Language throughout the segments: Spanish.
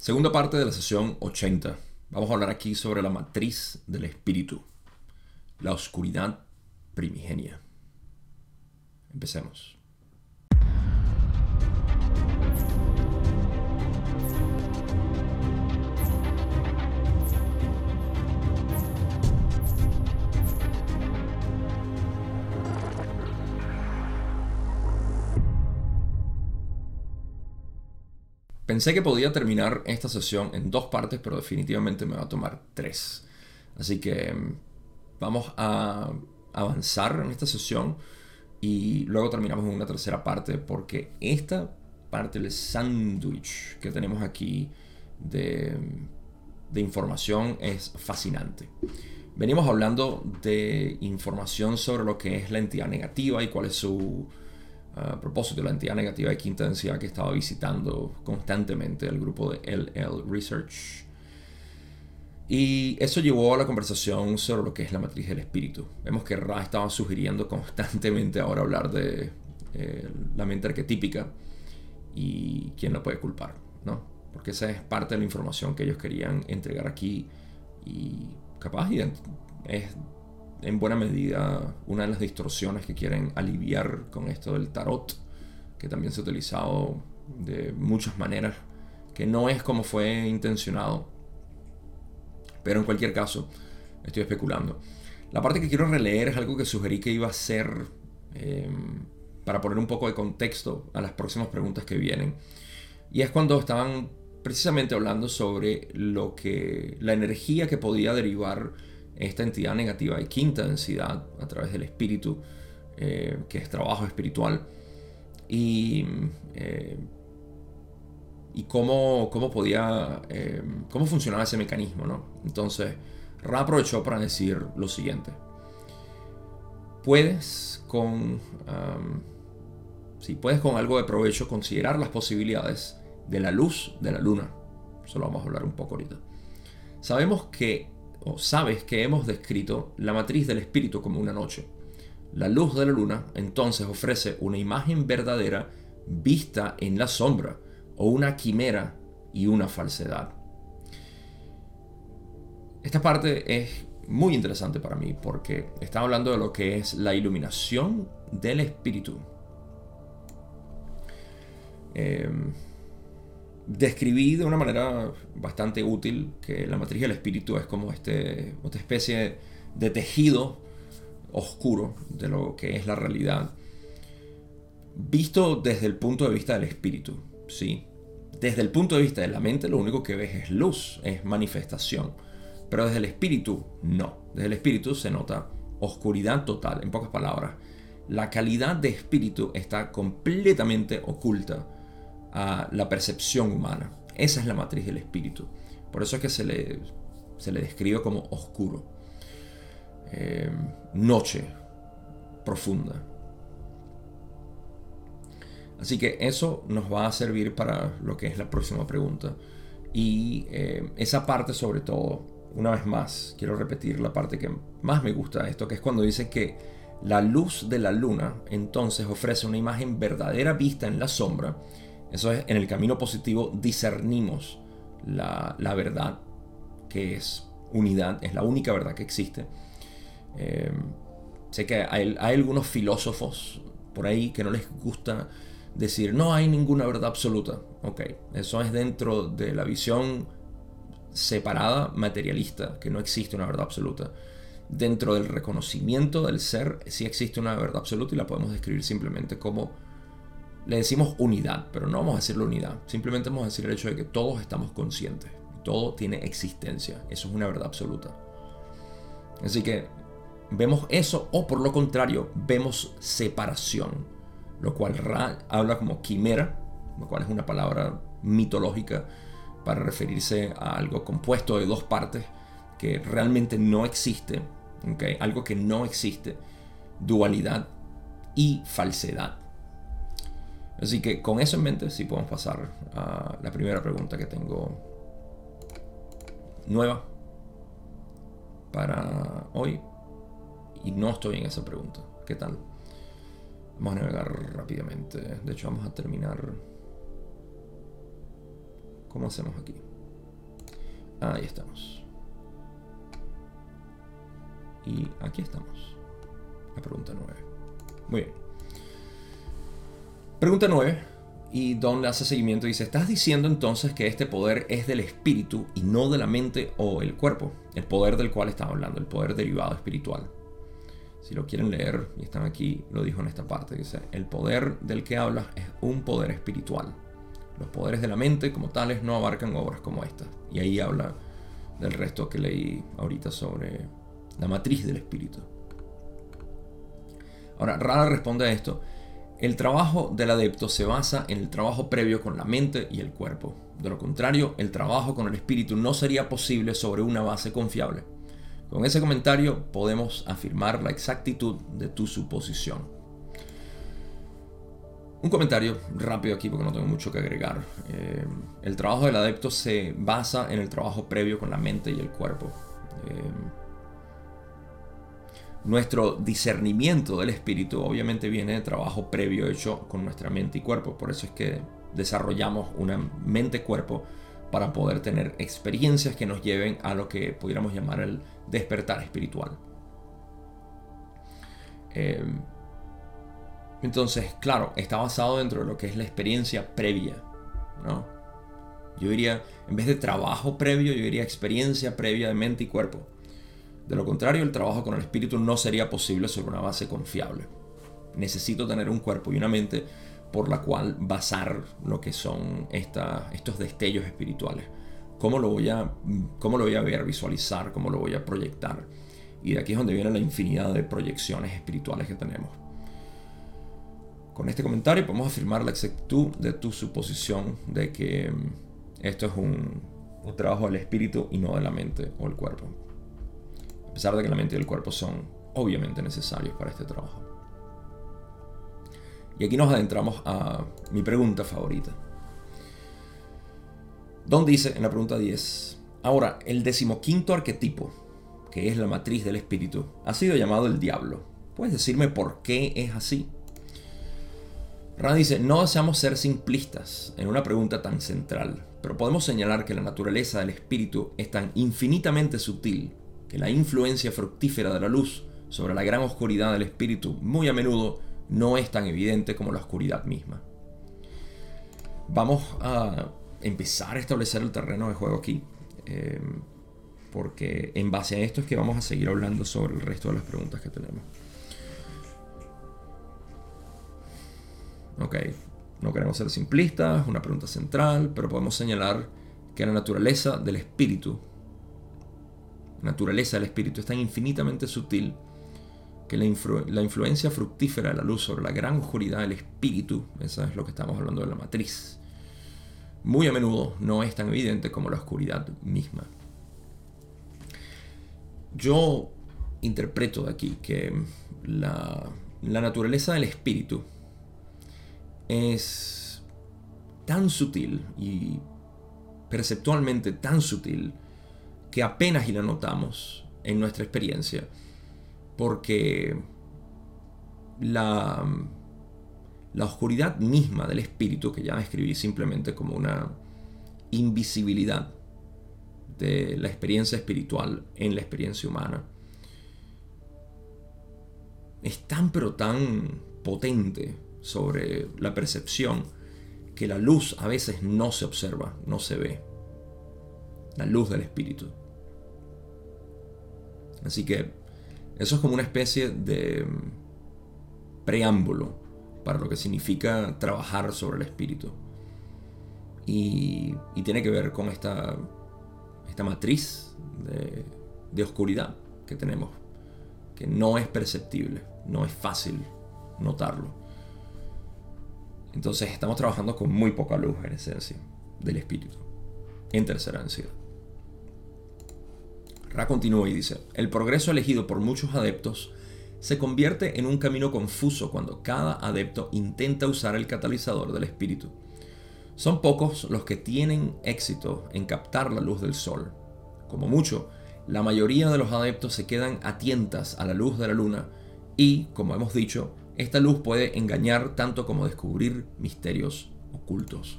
Segunda parte de la sesión 80. Vamos a hablar aquí sobre la matriz del espíritu, la oscuridad primigenia. Empecemos. Pensé que podía terminar esta sesión en dos partes, pero definitivamente me va a tomar tres. Así que mm, vamos a avanzar en esta sesión y luego terminamos en una tercera parte porque esta parte del sándwich que tenemos aquí de, de información es fascinante. Venimos hablando de información sobre lo que es la entidad negativa y cuál es su a propósito de la entidad negativa de quinta densidad que estaba visitando constantemente el grupo de LL Research. Y eso llevó a la conversación sobre lo que es la matriz del espíritu. Vemos que Ra estaba sugiriendo constantemente ahora hablar de eh, la mente arquetípica y quién lo puede culpar, ¿no? Porque esa es parte de la información que ellos querían entregar aquí y capaz es en buena medida una de las distorsiones que quieren aliviar con esto del tarot, que también se ha utilizado de muchas maneras, que no es como fue intencionado. Pero en cualquier caso, estoy especulando. La parte que quiero releer es algo que sugerí que iba a ser em, para poner un poco de contexto a las próximas preguntas que vienen. Y es cuando estaban precisamente hablando sobre lo que la energía que podía derivar esta entidad negativa de quinta densidad a través del espíritu, eh, que es trabajo espiritual, y, eh, y cómo, cómo podía, eh, cómo funcionaba ese mecanismo. ¿no? Entonces, Ra aprovechó para decir lo siguiente. Puedes con, si puedes con algo de provecho considerar las posibilidades de la luz de la luna. Eso lo vamos a hablar un poco ahorita. Sabemos que o sabes que hemos descrito la matriz del espíritu como una noche. La luz de la luna entonces ofrece una imagen verdadera vista en la sombra, o una quimera y una falsedad. Esta parte es muy interesante para mí porque está hablando de lo que es la iluminación del espíritu. Eh, describí de una manera bastante útil que la matriz del espíritu es como este, otra especie de tejido oscuro de lo que es la realidad, visto desde el punto de vista del espíritu, ¿sí? Desde el punto de vista de la mente lo único que ves es luz, es manifestación, pero desde el espíritu no, desde el espíritu se nota oscuridad total, en pocas palabras. La calidad de espíritu está completamente oculta a la percepción humana. Esa es la matriz del espíritu. Por eso es que se le, se le describe como oscuro. Eh, noche profunda. Así que eso nos va a servir para lo que es la próxima pregunta. Y eh, esa parte sobre todo, una vez más, quiero repetir la parte que más me gusta de esto, que es cuando dice que la luz de la luna entonces ofrece una imagen verdadera vista en la sombra eso es, en el camino positivo discernimos la, verdad, que es unidad, es la única verdad que existe. Eh, sé que hay, algunos filósofos por ahí que no les gusta decir no hay ninguna verdad absoluta. Ok, eso es dentro de la visión separada materialista, que no existe una verdad absoluta. Dentro del reconocimiento del ser, sí existe una verdad absoluta y la podemos describir simplemente como le decimos unidad, pero no vamos a decir la unidad. Simplemente vamos a decir el hecho de que todos estamos conscientes. Todo tiene existencia. Eso es una verdad absoluta. Así que vemos eso o por lo contrario vemos separación. Lo cual habla como quimera, lo cual es una palabra mitológica para referirse a algo compuesto de dos partes que realmente no existe. Algo que no existe. Dualidad y falsedad. Así que con eso en mente sí podemos pasar a la primera pregunta que tengo nueva para hoy. Y no estoy en esa pregunta. ¿Qué tal? Vamos a navegar rápidamente. De hecho, vamos a terminar. ¿Cómo hacemos aquí? Ahí estamos. Y aquí estamos. La pregunta 9. Muy bien. Pregunta 9. Y Don le hace seguimiento y dice, ¿estás diciendo entonces que este poder es del espíritu y no de la mente o el cuerpo? El poder del cual estamos hablando, el poder derivado espiritual. Si lo quieren leer y están aquí, lo dijo en esta parte. Dice, el poder del que hablas es un poder espiritual. Los poderes de la mente como tales no abarcan obras como esta. Y ahí habla del resto que leí ahorita sobre la matriz del espíritu. Ahora, Rara responde a esto. El trabajo del adepto se basa en el trabajo previo con la mente y el cuerpo. De lo contrario, el trabajo con el espíritu no sería posible sobre una base confiable. Con ese comentario podemos afirmar la exactitud de tu suposición. Un comentario rápido aquí porque no tengo mucho que agregar. Eh, el trabajo del adepto se basa en el trabajo previo con la mente y el cuerpo. Eh, nuestro discernimiento del espíritu obviamente viene de trabajo previo hecho con nuestra mente y cuerpo. Por eso es que desarrollamos una mente-cuerpo para poder tener experiencias que nos lleven a lo que pudiéramos llamar el despertar espiritual. Eh, entonces, claro, está basado dentro de lo que es la experiencia previa. ¿no? Yo diría, en vez de trabajo previo, yo diría experiencia previa de mente y cuerpo. De lo contrario, el trabajo con el espíritu no sería posible sobre una base confiable. Necesito tener un cuerpo y una mente por la cual basar lo que son estos destellos espirituales. ¿Cómo lo, voy a, ¿Cómo lo voy a ver, visualizar? ¿Cómo lo voy a proyectar? Y de aquí es donde viene la infinidad de proyecciones espirituales que tenemos. Con este comentario podemos afirmar la exactitud de tu suposición de que mm, esto es un, un trabajo del espíritu y no de la mente o el cuerpo a pesar de que la mente y el cuerpo son obviamente necesarios para este trabajo. Y aquí nos adentramos a mi pregunta favorita. Don dice en la pregunta 10, ahora, el decimoquinto arquetipo, que es la matriz del espíritu, ha sido llamado el diablo. ¿Puedes decirme por qué es así? Rand dice, no deseamos ser simplistas en una pregunta tan central, pero podemos señalar que la naturaleza del espíritu es tan infinitamente sutil que la influencia fructífera de la luz sobre la gran oscuridad del espíritu muy a menudo no es tan evidente como la oscuridad misma. Vamos a empezar a establecer el terreno de juego aquí, eh, porque en base a esto es que vamos a seguir hablando sobre el resto de las preguntas que tenemos. Ok, no queremos ser simplistas, una pregunta central, pero podemos señalar que la naturaleza del espíritu naturaleza del espíritu es tan infinitamente sutil que la, influencia fructífera de la luz sobre la gran oscuridad del espíritu, eso es lo que estamos hablando de la matriz, muy a menudo no es tan evidente como la oscuridad misma. Yo interpreto de aquí que la, la naturaleza del espíritu es tan sutil y perceptualmente tan sutil que apenas y la notamos en nuestra experiencia, porque la, la oscuridad misma del espíritu, que ya escribí simplemente como una invisibilidad de la experiencia espiritual en la experiencia humana, es tan pero tan potente sobre la percepción que la luz a veces no se observa, no se ve. La luz del espíritu. Así que eso es como una especie de preámbulo para lo que significa trabajar sobre el espíritu. Y, tiene que ver con esta, esta matriz de, de oscuridad que tenemos, que no es perceptible, no es fácil notarlo. Entonces estamos trabajando con muy poca luz en esencia del espíritu, en tercera densidad. Ra continúa y dice, el progreso elegido por muchos adeptos se convierte en un camino confuso cuando cada adepto intenta usar el catalizador del espíritu. Son pocos los que tienen éxito en captar la luz del sol. Como mucho, la mayoría de los adeptos se quedan atientas a la luz de la luna y, como hemos dicho, esta luz puede engañar tanto como descubrir misterios ocultos.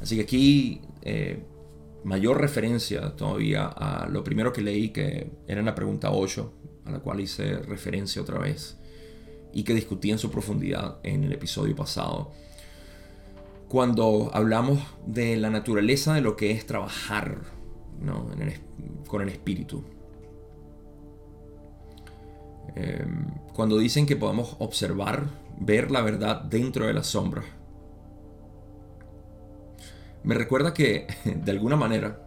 Así que aquí eh, mayor referencia todavía a lo primero que leí, que era en la pregunta 8, a la cual hice referencia otra vez, y que discutí en su profundidad en el episodio pasado. Cuando hablamos de la naturaleza de lo que es trabajar con el espíritu. Em, cuando dicen que podemos observar, ver la verdad dentro de la sombra. Me recuerda que, de alguna manera,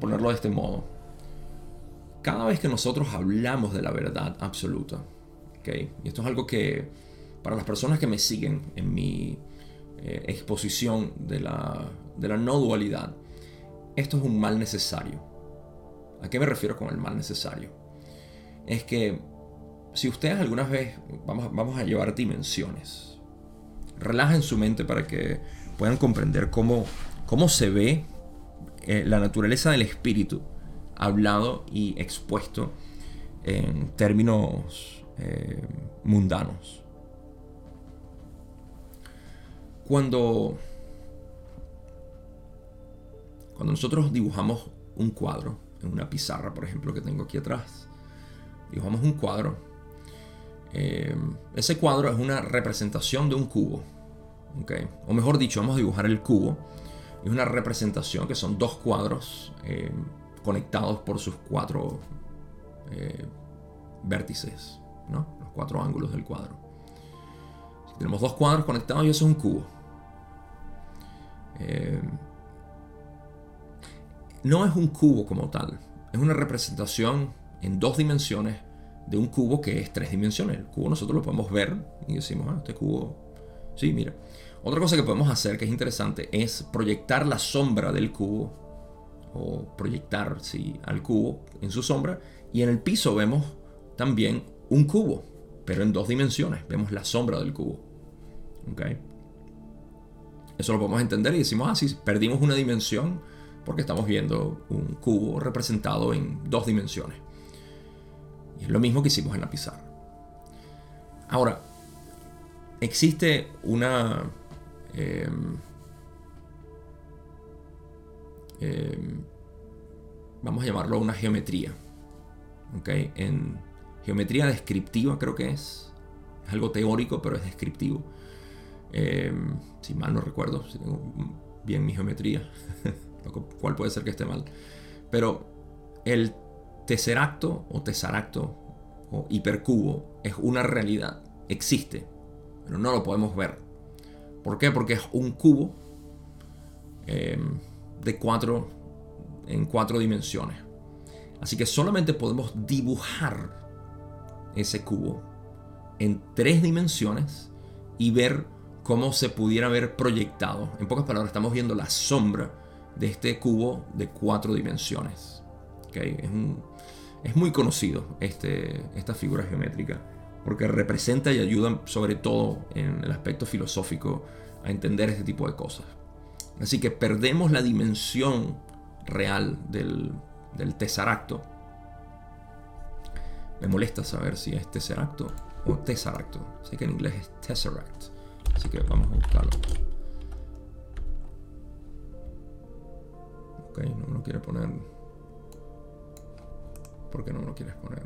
ponerlo de este modo, cada vez que nosotros hablamos de la verdad absoluta, y esto es algo que para las personas que me siguen en mi eh, exposición de la, de la no dualidad, esto es un mal necesario. ¿A qué me refiero con el mal necesario? Es que si ustedes alguna vez, vamos, vamos a llevar dimensiones, relajen su mente para que puedan comprender cómo, cómo se ve eh, la naturaleza del espíritu hablado y expuesto en términos eh, mundanos. Cuando, cuando nosotros dibujamos un cuadro en una pizarra, por ejemplo, que tengo aquí atrás, dibujamos un cuadro eh, ese cuadro es una representación de un cubo. O mejor dicho, vamos a dibujar el cubo. Es una representación que son dos cuadros eh, conectados por sus cuatro eh, vértices, los cuatro ángulos del cuadro. Si tenemos dos cuadros conectados y eso es un cubo. no es un cubo como tal, es una representación en dos dimensiones de un cubo que es tres dimensiones. El cubo nosotros lo podemos ver y decimos, ah, este cubo, sí, mira. Otra cosa que podemos hacer que es interesante es proyectar la sombra del cubo o proyectar al cubo en su sombra y en el piso vemos también un cubo, pero en dos dimensiones. Vemos la sombra del cubo. ¿Okay? Eso lo podemos entender y decimos, ah, sí, perdimos una dimensión porque estamos viendo un cubo representado en dos dimensiones. Y es lo mismo que hicimos en la pizarra. Ahora, existe una... Em, em, vamos a llamarlo una geometría. ¿okay? En geometría descriptiva creo que es. Algo teórico, pero es descriptivo. Em, si mal no recuerdo, si tengo bien mi geometría, cuál puede ser que esté mal. Pero el Tesseracto o tesaracto o hipercubo es una realidad, existe, pero no lo podemos ver. ¿Por qué? Porque es un cubo em, de cuatro, en cuatro dimensiones. Así que solamente podemos dibujar ese cubo en tres dimensiones y ver cómo se pudiera haber proyectado. En pocas palabras, estamos viendo la sombra de este cubo de cuatro dimensiones. Es un, es muy conocido este, esta figura geométrica porque representa y ayuda sobre todo en el aspecto filosófico a entender este tipo de cosas. Así que perdemos la dimensión real del, del tesaracto. Me molesta saber si es tesaracto o tesaracto. Sé que en inglés es tesseract. Así que vamos a buscarlo. Ok, no me lo quiere poner ¿Por qué no lo quieres poner?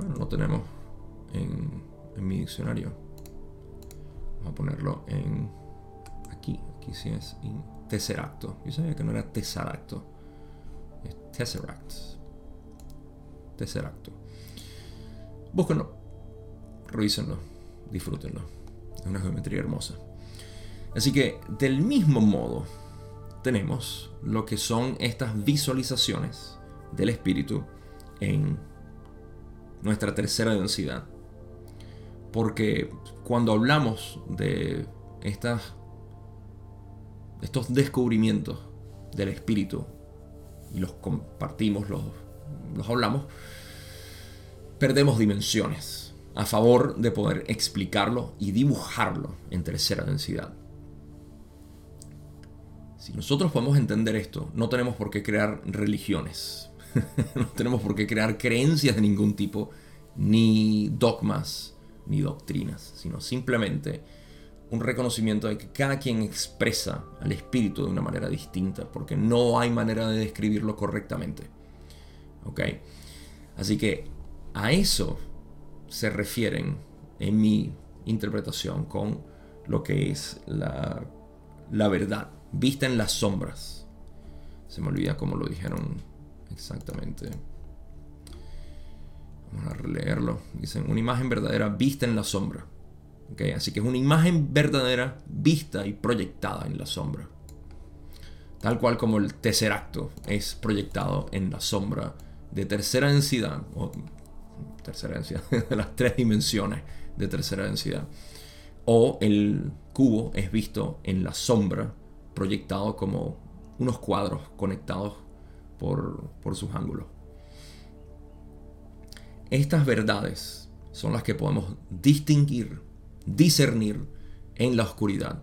Bueno, lo tenemos en, mi diccionario. Vamos a ponerlo en aquí. Aquí sí es en tesseracto. Yo sabía que no era tesseracto. Es tesseract. Tesseracto. Búsquenlo. Revísenlo. Disfrútenlo. Es una geometría hermosa. Así que, del mismo modo tenemos lo que son estas visualizaciones del espíritu en nuestra tercera densidad. Porque cuando hablamos de estas, estos descubrimientos del espíritu y los compartimos, los, los hablamos, perdemos dimensiones a favor de poder explicarlo y dibujarlo en tercera densidad. Si nosotros podemos entender esto, no tenemos por qué crear religiones, no tenemos por qué crear creencias de ningún tipo, ni dogmas, ni doctrinas, sino simplemente un reconocimiento de que cada quien expresa al espíritu de una manera distinta, porque no hay manera de describirlo correctamente. ¿Ok? Así que a eso se refieren en mi interpretación con lo que es la, la verdad, vista en las sombras. Se me olvida cómo lo dijeron exactamente. Vamos a releerlo. Dicen, una imagen verdadera vista en la sombra. Así que es una imagen verdadera vista y proyectada en la sombra. Tal cual como el tercer acto es proyectado en la sombra de tercera densidad, o tercera densidad, de las tres dimensiones de tercera densidad. O el cubo es visto en la sombra, proyectado como unos cuadros conectados por, por sus ángulos. Estas verdades son las que podemos distinguir discernir en la oscuridad.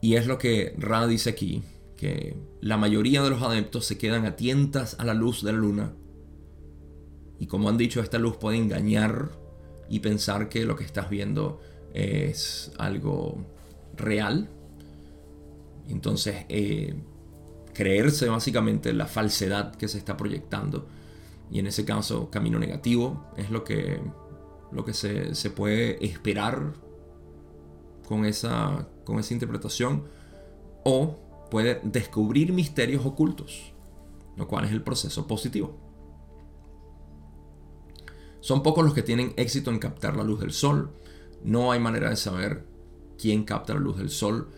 Y es lo que Ra dice aquí, que la mayoría de los adeptos se quedan a tientas a la luz de la luna. Y como han dicho, esta luz puede engañar y pensar que lo que estás viendo es algo real. Entonces, eh, creerse básicamente la falsedad que se está proyectando. Y en ese caso, camino negativo es lo que lo que se, puede esperar con esa, con esa interpretación, o puede descubrir misterios ocultos, lo cual es el proceso positivo. Son pocos los que tienen éxito en captar la luz del sol. No hay manera de saber quién capta la luz del sol.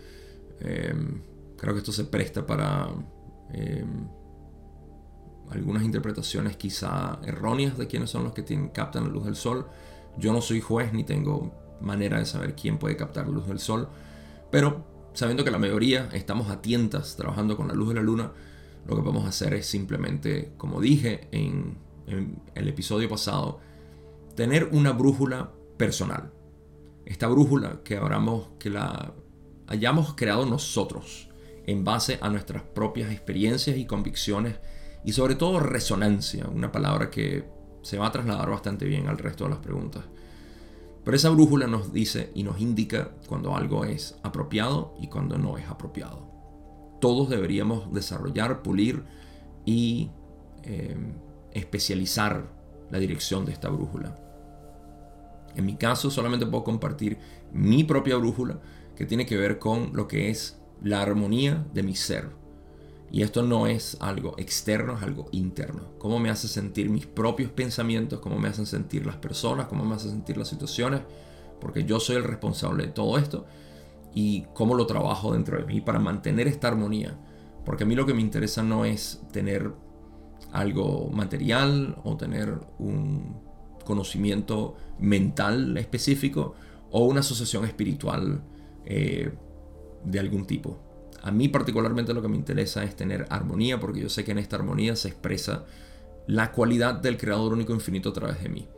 Em, creo que esto se presta para em, algunas interpretaciones quizá erróneas de quiénes son los que tienen, captan la luz del sol. Yo no soy juez ni tengo manera de saber quién puede captar la luz del sol, pero sabiendo que la mayoría estamos a tientas trabajando con la luz de la luna, lo que podemos hacer es simplemente, como dije en, el episodio pasado, tener una brújula personal. Esta brújula que, habramos, que la hayamos creado nosotros en base a nuestras propias experiencias y convicciones y sobre todo resonancia, una palabra que se va a trasladar bastante bien al resto de las preguntas. Pero esa brújula nos dice y nos indica cuando algo es apropiado y cuando no es apropiado. Todos deberíamos desarrollar, pulir y eh, especializar la dirección de esta brújula. En mi caso solamente puedo compartir mi propia brújula que tiene que ver con lo que es la armonía de mi ser, y esto no es algo externo, es algo interno. Cómo me hace sentir mis propios pensamientos, cómo me hacen sentir las personas, cómo me hacen sentir las situaciones, porque yo soy el responsable de todo esto y cómo lo trabajo dentro de mí para mantener esta armonía. Porque a mí lo que me interesa no es tener algo material o tener un conocimiento mental específico o una asociación espiritual eh, de algún tipo. A mí particularmente lo que me interesa es tener armonía, porque yo sé que en esta armonía se expresa la cualidad del Creador único infinito a través de mí.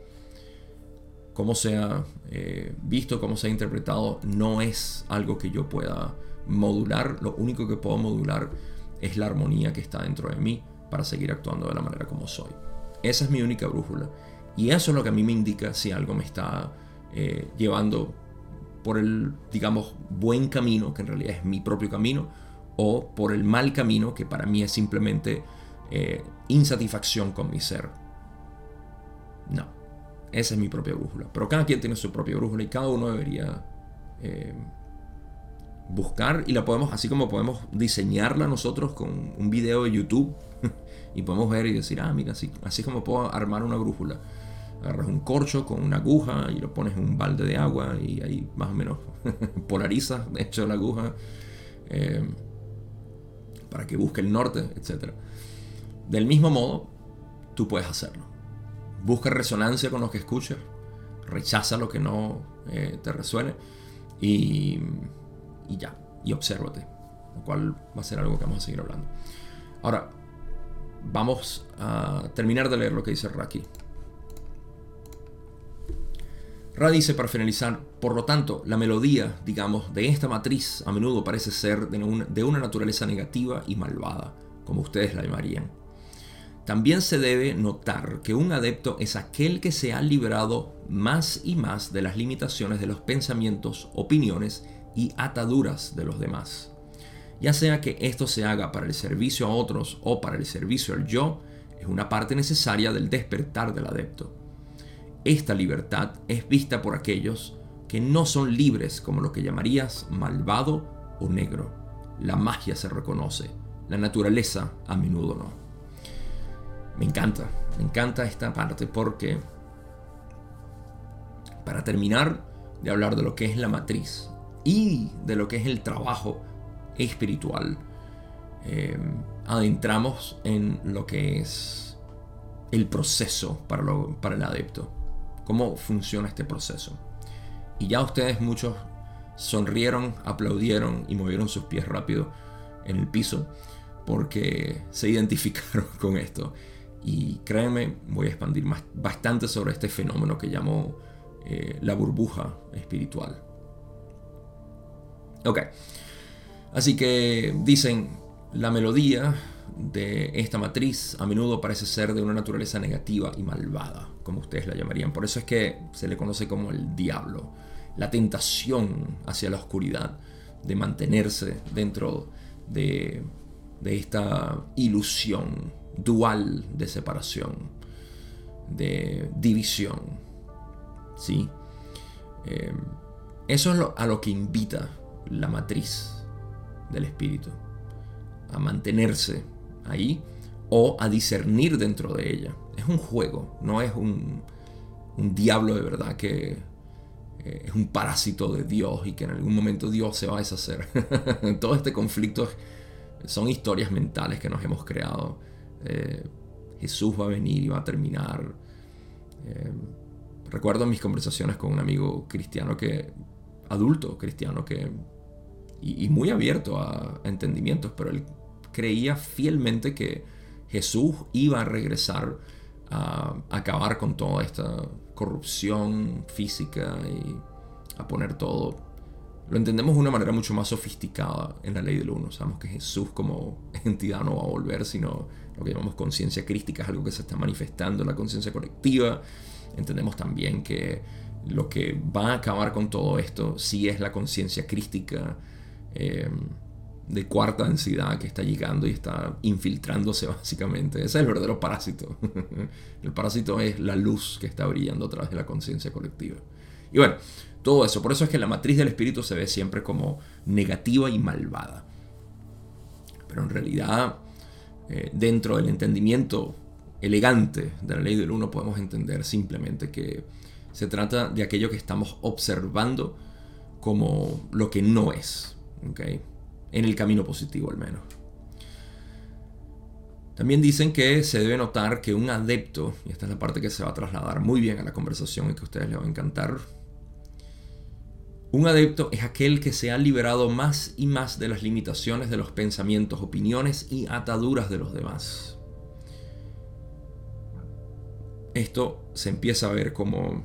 Cómo sea eh, visto, cómo sea interpretado, no es algo que yo pueda modular. Lo único que puedo modular es la armonía que está dentro de mí para seguir actuando de la manera como soy. Esa es mi única brújula. Y eso es lo que a mí me indica si algo me está eh, llevando por el, digamos, buen camino, que en realidad es mi propio camino, o por el mal camino, que para mí es simplemente eh, insatisfacción con mi ser. No, esa es mi propia brújula. Pero cada quien tiene su propia brújula y cada uno debería eh, buscar y la podemos, así como podemos diseñarla nosotros con un video de YouTube y podemos ver y decir, ah, mira, así, así como puedo armar una brújula agarras un corcho con una aguja y lo pones en un balde de agua y ahí más o menos polarizas de hecho la aguja eh, para que busque el norte, etc. Del mismo modo, tú puedes hacerlo. Busca resonancia con lo que escuchas, rechaza lo que no eh, te resuene y, y ya, y obsérvate, lo cual va a ser algo que vamos a seguir hablando. Ahora, vamos a terminar de leer lo que dice Raki. Ra dice para finalizar, por lo tanto, la melodía, digamos, de esta matriz a menudo parece ser de una, naturaleza negativa y malvada, como ustedes la llamarían. También se debe notar que un adepto es aquel que se ha librado más y más de las limitaciones de los pensamientos, opiniones y ataduras de los demás. Ya sea que esto se haga para el servicio a otros o para el servicio al yo, es una parte necesaria del despertar del adepto. Esta libertad es vista por aquellos que no son libres como lo que llamarías malvado o negro. La magia se reconoce, la naturaleza a menudo no. Me encanta, me encanta esta parte porque para terminar de hablar de lo que es la matriz y de lo que es el trabajo espiritual, eh, adentramos en lo que es el proceso para, para el adepto, cómo funciona este proceso. Y ya ustedes muchos sonrieron, aplaudieron y movieron sus pies rápido en el piso porque se identificaron con esto. Y créanme, voy a expandir más, bastante sobre este fenómeno que llamo eh, la burbuja espiritual. Ok, así que dicen, la melodía de esta matriz a menudo parece ser de una naturaleza negativa y malvada, como ustedes la llamarían. Por eso es que se le conoce como el diablo la tentación hacia la oscuridad, de mantenerse dentro de, esta ilusión dual de separación, de división. ¿sí? Eh, eso es a lo que invita la matriz del espíritu, a mantenerse ahí o a discernir dentro de ella. Es un juego, no es un, un diablo de verdad que eh, es un parásito de Dios y que en algún momento Dios se va a deshacer. Todo este conflicto son historias mentales que nos hemos creado. Eh, Jesús va a venir y va a terminar. Eh, recuerdo mis conversaciones con un amigo cristiano que, adulto cristiano, que, y, muy abierto a, a entendimientos, pero él creía fielmente que Jesús iba a regresar a acabar con toda esta corrupción física y a poner todo. Lo entendemos de una manera mucho más sofisticada en la ley del uno. Sabemos que Jesús como entidad no va a volver, sino lo que llamamos conciencia crística es algo que se está manifestando en la conciencia colectiva. Entendemos también que lo que va a acabar con todo esto sí es la conciencia crística. Eh, de cuarta densidad que está llegando y está infiltrándose básicamente. Ese es el verdadero parásito. el parásito es la luz que está brillando a través de la conciencia colectiva. Y bueno, todo eso. Por eso es que la matriz del espíritu se ve siempre como negativa y malvada. Pero en realidad, eh, dentro del entendimiento elegante de la ley del uno, podemos entender simplemente que se trata de aquello que estamos observando como lo que no es. ¿okay? En el camino positivo al menos. También dicen que se debe notar que un adepto, y esta es la parte que se va a trasladar muy bien a la conversación y que a ustedes les va a encantar, un adepto es aquel que se ha liberado más y más de las limitaciones de los pensamientos, opiniones y ataduras de los demás. Esto se empieza a ver como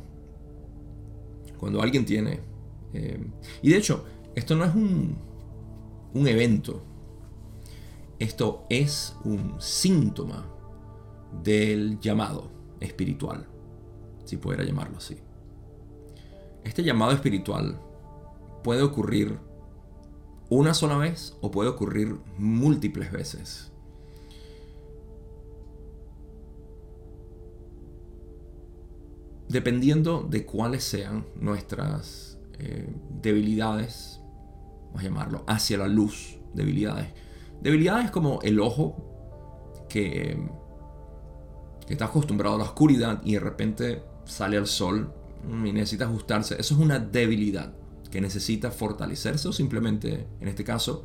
cuando alguien tiene... Eh, y de hecho, esto no es un, un evento. Esto es un síntoma del llamado espiritual, si pudiera llamarlo así. Este llamado espiritual puede ocurrir una sola vez o puede ocurrir múltiples veces. Dependiendo de cuáles sean nuestras eh, debilidades vamos a llamarlo, hacia la luz, debilidades. Debilidades como el ojo que, está acostumbrado a la oscuridad y de repente sale al sol y necesita ajustarse. Eso es una debilidad que necesita fortalecerse o simplemente, en este caso,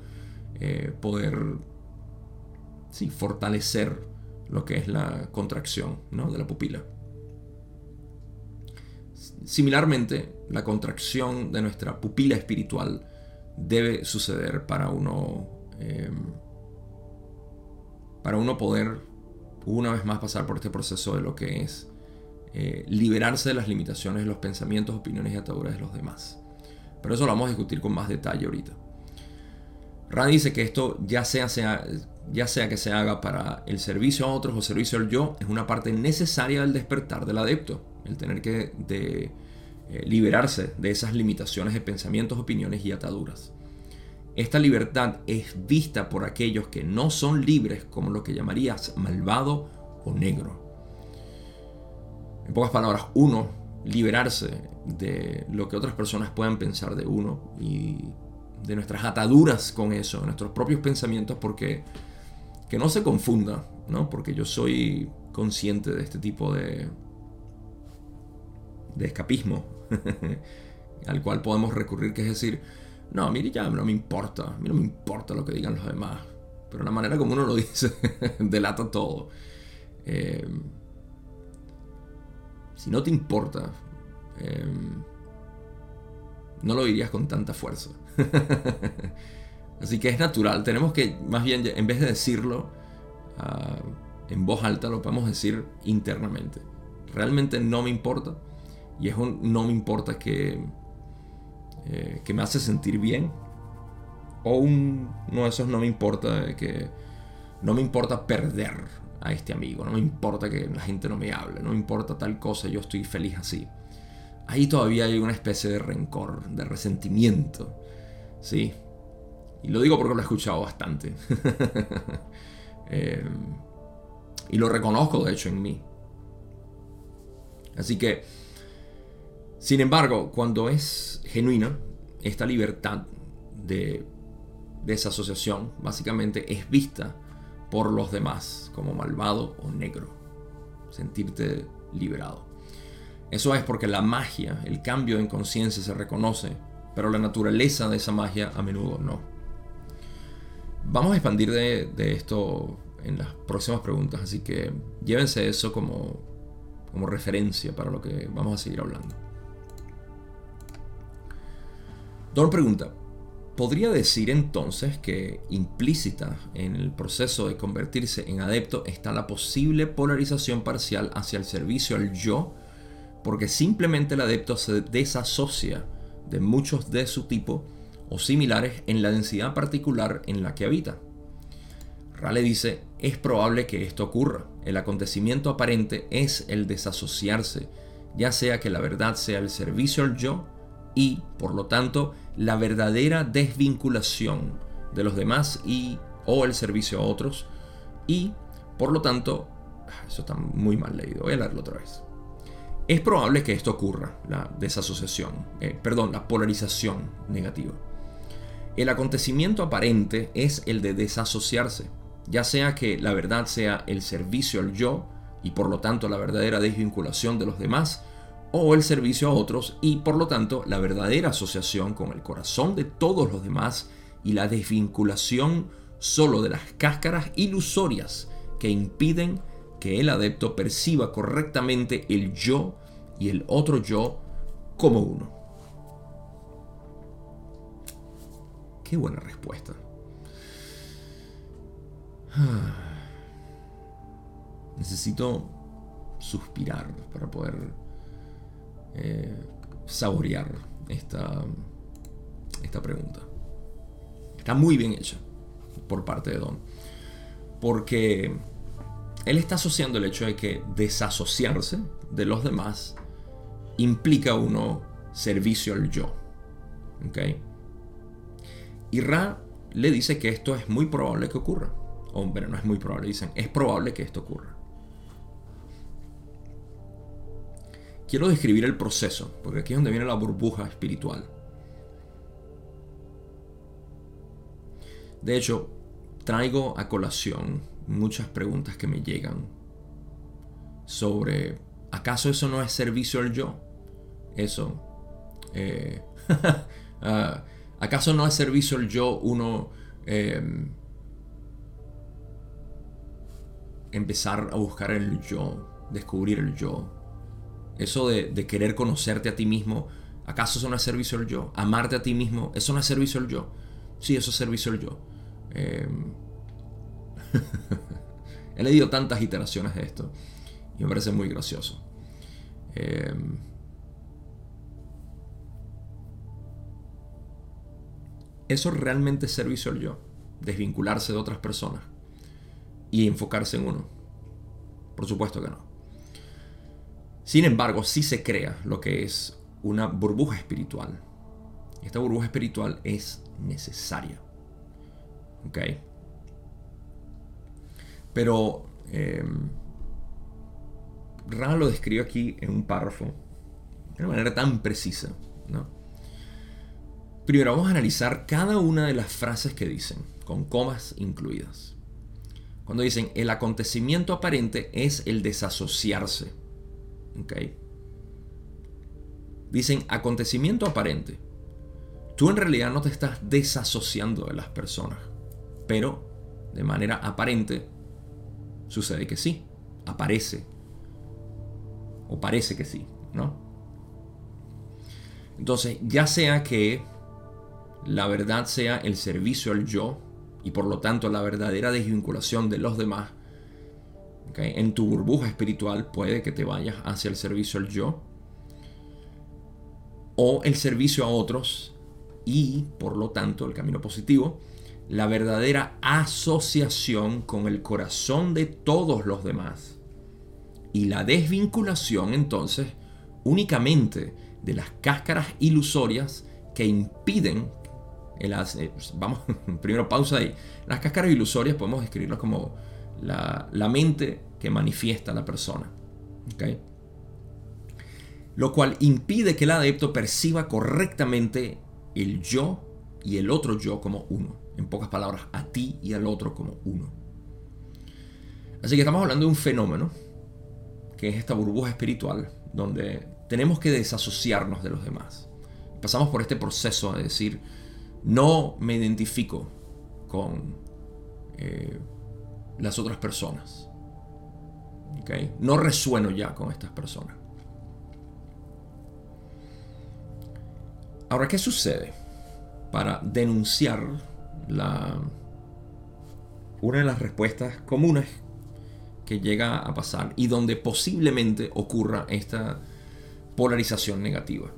eh, poder sí, fortalecer lo que es la contracción ¿no? de la pupila. Similarmente, la contracción de nuestra pupila espiritual debe suceder para uno, em, para uno poder una vez más pasar por este proceso de lo que es eh, liberarse de las limitaciones de los pensamientos, opiniones y ataduras de los demás. Pero eso lo vamos a discutir con más detalle ahorita. Rand dice que esto ya sea, ya sea que se haga para el servicio a otros o servicio al yo, es una parte necesaria del despertar del adepto, el tener que eh, liberarse de esas limitaciones de pensamientos, opiniones y ataduras. Esta libertad es vista por aquellos que no son libres como lo que llamarías malvado o negro. En pocas palabras, uno liberarse de lo que otras personas puedan pensar de uno y de nuestras ataduras con eso, nuestros propios pensamientos, porque que no se confunda, ¿no? Porque yo soy consciente de este tipo de, de escapismo al cual podemos recurrir, que es decir, no, mire, ya no me importa, a mí no me importa lo que digan los demás, pero la manera como uno lo dice delata todo. Eh, si no te importa, eh, no lo dirías con tanta fuerza. Así que es natural, tenemos que más bien, en vez de decirlo ah, en voz alta, lo podemos decir internamente. Realmente no me importa. Y es un no me importa que, eh, que me hace sentir bien. O un no, eso no me importa que no me importa perder a este amigo. No me importa que la gente no me hable. No me importa tal cosa. Yo estoy feliz así. Ahí todavía hay una especie de rencor, de resentimiento. ¿Sí? Y lo digo porque lo he escuchado bastante. Eh, y lo reconozco, de hecho, en mí. Así que, sin embargo, cuando es genuina, esta libertad de desasociación básicamente es vista por los demás como malvado o negro. Sentirte liberado. Eso es porque la magia, el cambio en conciencia se reconoce, pero la naturaleza de esa magia a menudo no. Vamos a expandir de, esto en las próximas preguntas, así que llévense eso como, como referencia para lo que vamos a seguir hablando. Don pregunta, ¿podría decir entonces que implícita en el proceso de convertirse en adepto está la posible polarización parcial hacia el servicio al yo? Porque simplemente el adepto se desasocia de muchos de su tipo o similares en la densidad particular en la que habita. Rale dice, es probable que esto ocurra. El acontecimiento aparente es el desasociarse, ya sea que la verdad sea el servicio al yo y, por lo tanto, la verdadera desvinculación de los demás y o el servicio a otros y, por lo tanto, eso está muy mal leído, voy a leerlo otra vez. Es probable que esto ocurra, la desasociación, eh, perdón, la polarización negativa. El acontecimiento aparente es el de desasociarse, ya sea que la verdad sea el servicio al yo y por lo tanto la verdadera desvinculación de los demás, o el servicio a otros y por lo tanto la verdadera asociación con el corazón de todos los demás y la desvinculación solo de las cáscaras ilusorias que impiden que el adepto perciba correctamente el yo y el otro yo como uno. Qué buena respuesta. Necesito suspirar para poder eh, saborear esta, esta pregunta. Está muy bien hecha por parte de Don. Porque él está asociando el hecho de que desasociarse de los demás implica uno servicio al yo. ¿Okay? Y Ra le dice que esto es muy probable que ocurra. Hombre, no es muy probable, dicen, es probable que esto ocurra. Quiero describir el proceso, porque aquí es donde viene la burbuja espiritual. De hecho, traigo a colación muchas preguntas que me llegan sobre, ¿acaso eso no es servicio al yo? Eso. Eh, ah, ¿Acaso no es servicio el yo uno em, empezar a buscar el yo, descubrir el yo? Eso de, querer conocerte a ti mismo, ¿acaso eso no es servicio el yo? Amarte a ti mismo, ¿eso no es servicio el yo? Sí, eso es servicio el yo. Em, he leído tantas iteraciones de esto y me parece muy gracioso. Em, ¿Eso realmente es servicio al yo? Desvincularse de otras personas. y enfocarse en uno. Por supuesto que no. Sin embargo, sí se crea lo que es una burbuja espiritual. Esta burbuja espiritual es necesaria. ¿Ok? Pero eh, lo describe aquí en un párrafo de una manera tan precisa. ¿no? Primero vamos a analizar cada una de las frases que dicen, con comas incluidas. Cuando dicen el acontecimiento aparente es el desasociarse. Dicen acontecimiento aparente. Tú en realidad no te estás desasociando de las personas, pero de manera aparente sucede que sí, aparece. O parece que sí, ¿no? Entonces, ya sea que la verdad sea el servicio al yo y por lo tanto la verdadera desvinculación de los demás, en tu burbuja espiritual puede que te vayas hacia el servicio al yo o el servicio a otros y por lo tanto el camino positivo, la verdadera asociación con el corazón de todos los demás y la desvinculación entonces únicamente de las cáscaras ilusorias que impiden eh, vamos, primero pausa ahí. Las cáscaras ilusorias podemos describirlas como la, mente que manifiesta la persona. Lo cual impide que el adepto perciba correctamente el yo y el otro yo como uno. En pocas palabras, a ti y al otro como uno. Así que estamos hablando de un fenómeno que es esta burbuja espiritual donde tenemos que desasociarnos de los demás. Pasamos por este proceso de decir, no me identifico con eh, las otras personas. No resueno ya con estas personas. Ahora, ¿qué sucede para denunciar la, una de las respuestas comunes que llega a pasar y donde posiblemente ocurra esta polarización negativa?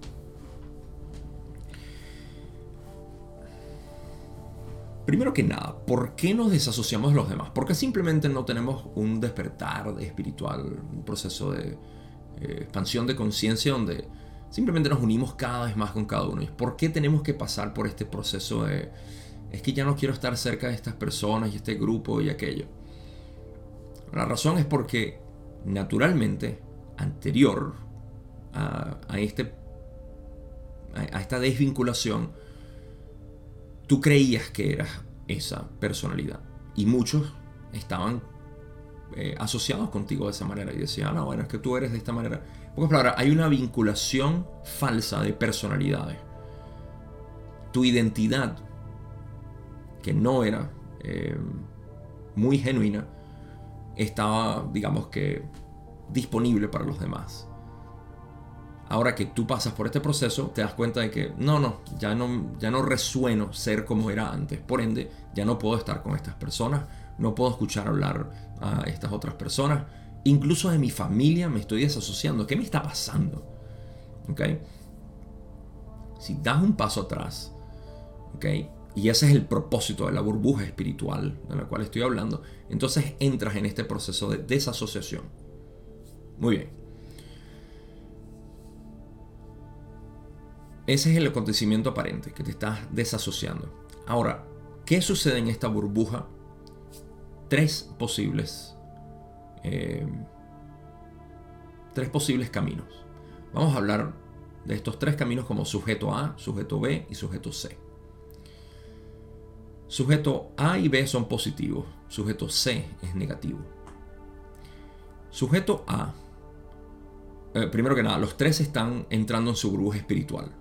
Primero que nada, ¿por qué nos desasociamos de los demás? Porque simplemente no tenemos un despertar de espiritual, un proceso de eh, expansión de conciencia donde simplemente nos unimos cada vez más con cada uno. ¿Y por qué tenemos que pasar por este proceso de es que ya no quiero estar cerca de estas personas y este grupo y aquello? La razón es porque naturalmente, anterior a, este, a esta desvinculación, tú creías que eras esa personalidad. Y muchos estaban eh, asociados contigo de esa manera y decían, no, bueno, es que tú eres de esta manera. Porque palabras, hay una vinculación falsa de personalidades. Tu identidad, que no era eh, muy genuina, estaba, digamos que, disponible para los demás. Ahora que tú pasas por este proceso, te das cuenta de que no, no, ya no, ya no resueno ser como era antes. Por ende, ya no puedo estar con estas personas, no puedo escuchar hablar a estas otras personas. Incluso de mi familia me estoy desasociando. ¿Qué me está pasando? ¿Ok? Si das un paso atrás, ¿ok? Y ese es el propósito de la burbuja espiritual de la cual estoy hablando, entonces entras en este proceso de desasociación. Muy bien. Ese es el acontecimiento aparente, que te estás desasociando. Ahora, ¿qué sucede en esta burbuja? Tres posibles. Eh, tres posibles caminos. Vamos a hablar de estos tres caminos como sujeto A, sujeto B y sujeto C. Sujeto A y B son positivos, sujeto C es negativo. Sujeto A, eh, primero que nada, los tres están entrando en su burbuja espiritual.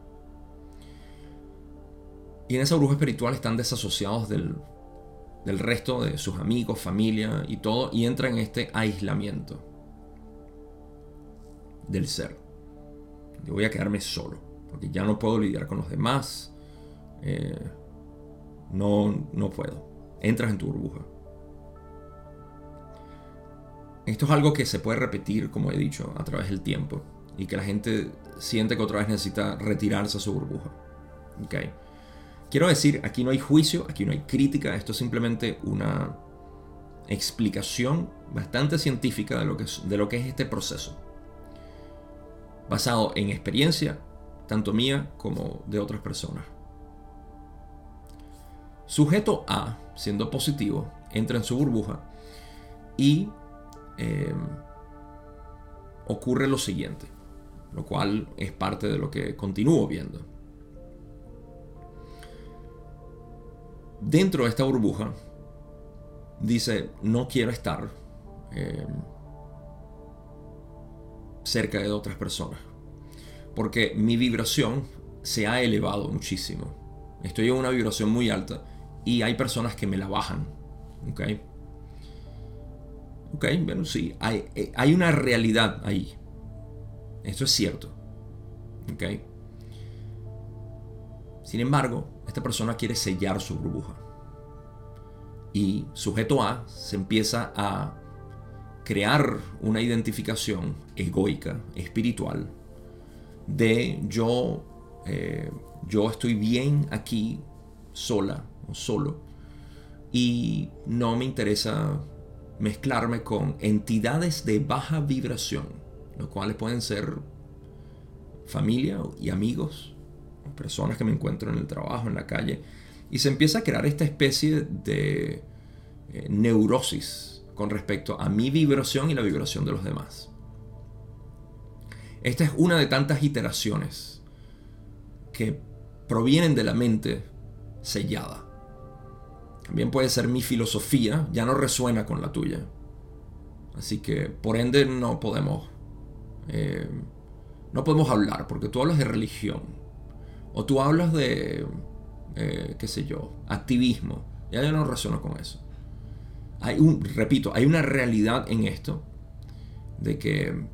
Y en esa bruja espiritual están desasociados del, resto de sus amigos, familia y todo, y entran en este aislamiento del ser. Yo voy a quedarme solo, porque ya no puedo lidiar con los demás. Eh, no, no puedo. Entras en tu burbuja. Esto es algo que se puede repetir, como he dicho, a través del tiempo. Y que la gente siente que otra vez necesita retirarse a su burbuja. ¿Okay? Quiero decir, aquí no hay juicio, aquí no hay crítica, esto es simplemente una explicación bastante científica de lo que es, de lo que es este proceso, basado en experiencia, tanto mía como de otras personas. Sujeto A, siendo positivo, entra en su burbuja y eh, ocurre lo siguiente, lo cual es parte de lo que continúo viendo. Dentro de esta burbuja, dice, no quiero estar eh, cerca de otras personas, porque mi vibración se ha elevado muchísimo. Estoy en una vibración muy alta y hay personas que me la bajan. ¿Ok? Ok, bueno, sí, hay, eh, hay una realidad ahí. Esto es cierto. ¿Ok? Sin embargo, esta persona quiere sellar su burbuja. Y sujeto A se empieza a crear una identificación egoica, espiritual, de yo, eh, yo estoy bien aquí sola o solo y no me interesa mezclarme con entidades de baja vibración, los cuales pueden ser familia y amigos, personas que me encuentro en el trabajo, en la calle, y se empieza a crear esta especie de eh, neurosis con respecto a mi vibración y la vibración de los demás. Esta es una de tantas iteraciones que provienen de la mente sellada. También puede ser mi filosofía, ya no resuena con la tuya. Así que por ende no podemos eh, no podemos hablar porque tú hablas de religión o tú hablas de eh, qué sé yo activismo. Ya yo no resueno con eso. Hay un, repito, hay una realidad en esto de que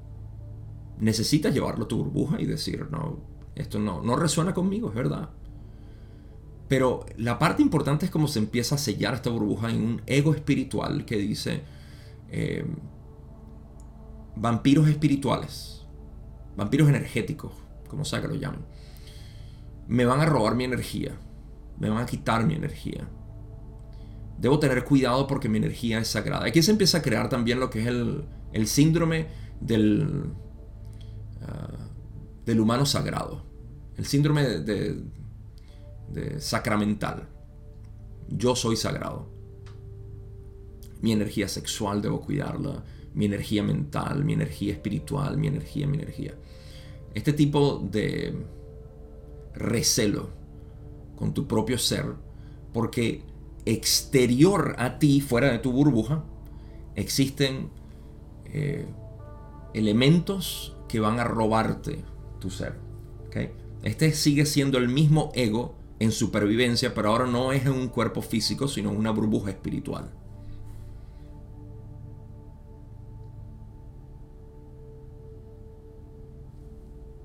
necesitas llevarlo a tu burbuja y decir no, esto no, no resuena conmigo, es verdad. Pero la parte importante es cómo se empieza a sellar esta burbuja en un ego espiritual que dice eh, vampiros espirituales, vampiros energéticos, como sea que lo llamen. Me van a robar mi energía, me van a quitar mi energía. Debo tener cuidado porque mi energía es sagrada. Aquí se empieza a crear también lo que es el, síndrome del, ah, del humano sagrado. El síndrome de de sacramental. Yo soy sagrado. Mi energía sexual debo cuidarla, mi energía mental, mi energía espiritual, mi energía, mi energía. Este tipo de recelo con tu propio ser, porque exterior a ti, fuera de tu burbuja, existen eh, elementos que van a robarte tu ser. Este sigue siendo el mismo ego en supervivencia, pero ahora no es en un cuerpo físico, sino en una burbuja espiritual.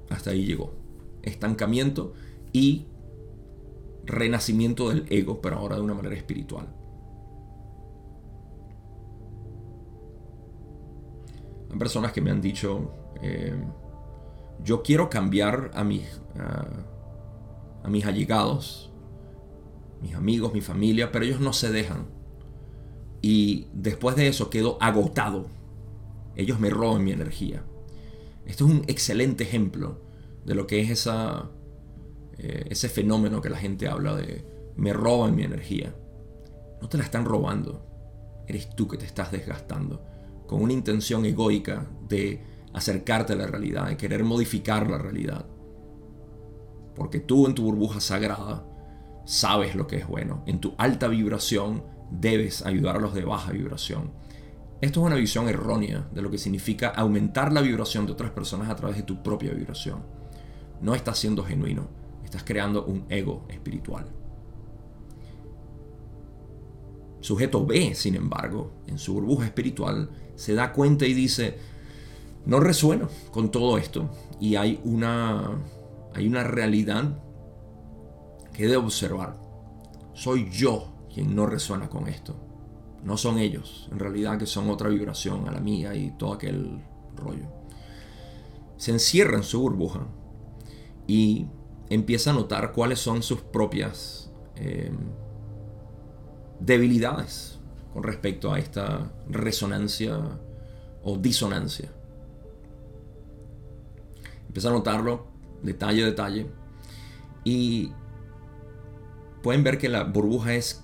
Hasta ahí llegó. Estancamiento y renacimiento del ego, pero ahora de una manera espiritual. Hay personas que me han dicho, eh, yo quiero cambiar a mis a mis allegados, mis amigos, mi familia, pero ellos no se dejan. Y después de eso quedo agotado. Ellos me roban mi energía. Esto es un excelente ejemplo de lo que es esa, eh, ese fenómeno que la gente habla de me roban mi energía. No te la están robando. Eres tú que te estás desgastando con una intención egoica de acercarte a la realidad, de querer modificar la realidad. Porque tú en tu burbuja sagrada sabes lo que es bueno. En tu alta vibración debes ayudar a los de baja vibración. Esto es una visión errónea de lo que significa aumentar la vibración de otras personas a través de tu propia vibración. No estás siendo genuino, estás creando un ego espiritual. Sujeto B, sin embargo, en su burbuja espiritual, se da cuenta y dice, no resueno con todo esto y hay una hay una realidad que debo observar. Soy yo quien no resuena con esto. No son ellos, en realidad que son otra vibración a la mía y todo aquel rollo. Se encierra en su burbuja y empieza a notar cuáles son sus propias eh, debilidades con respecto a esta resonancia o disonancia. Empieza a notarlo detalle a detalle y pueden ver que la burbuja es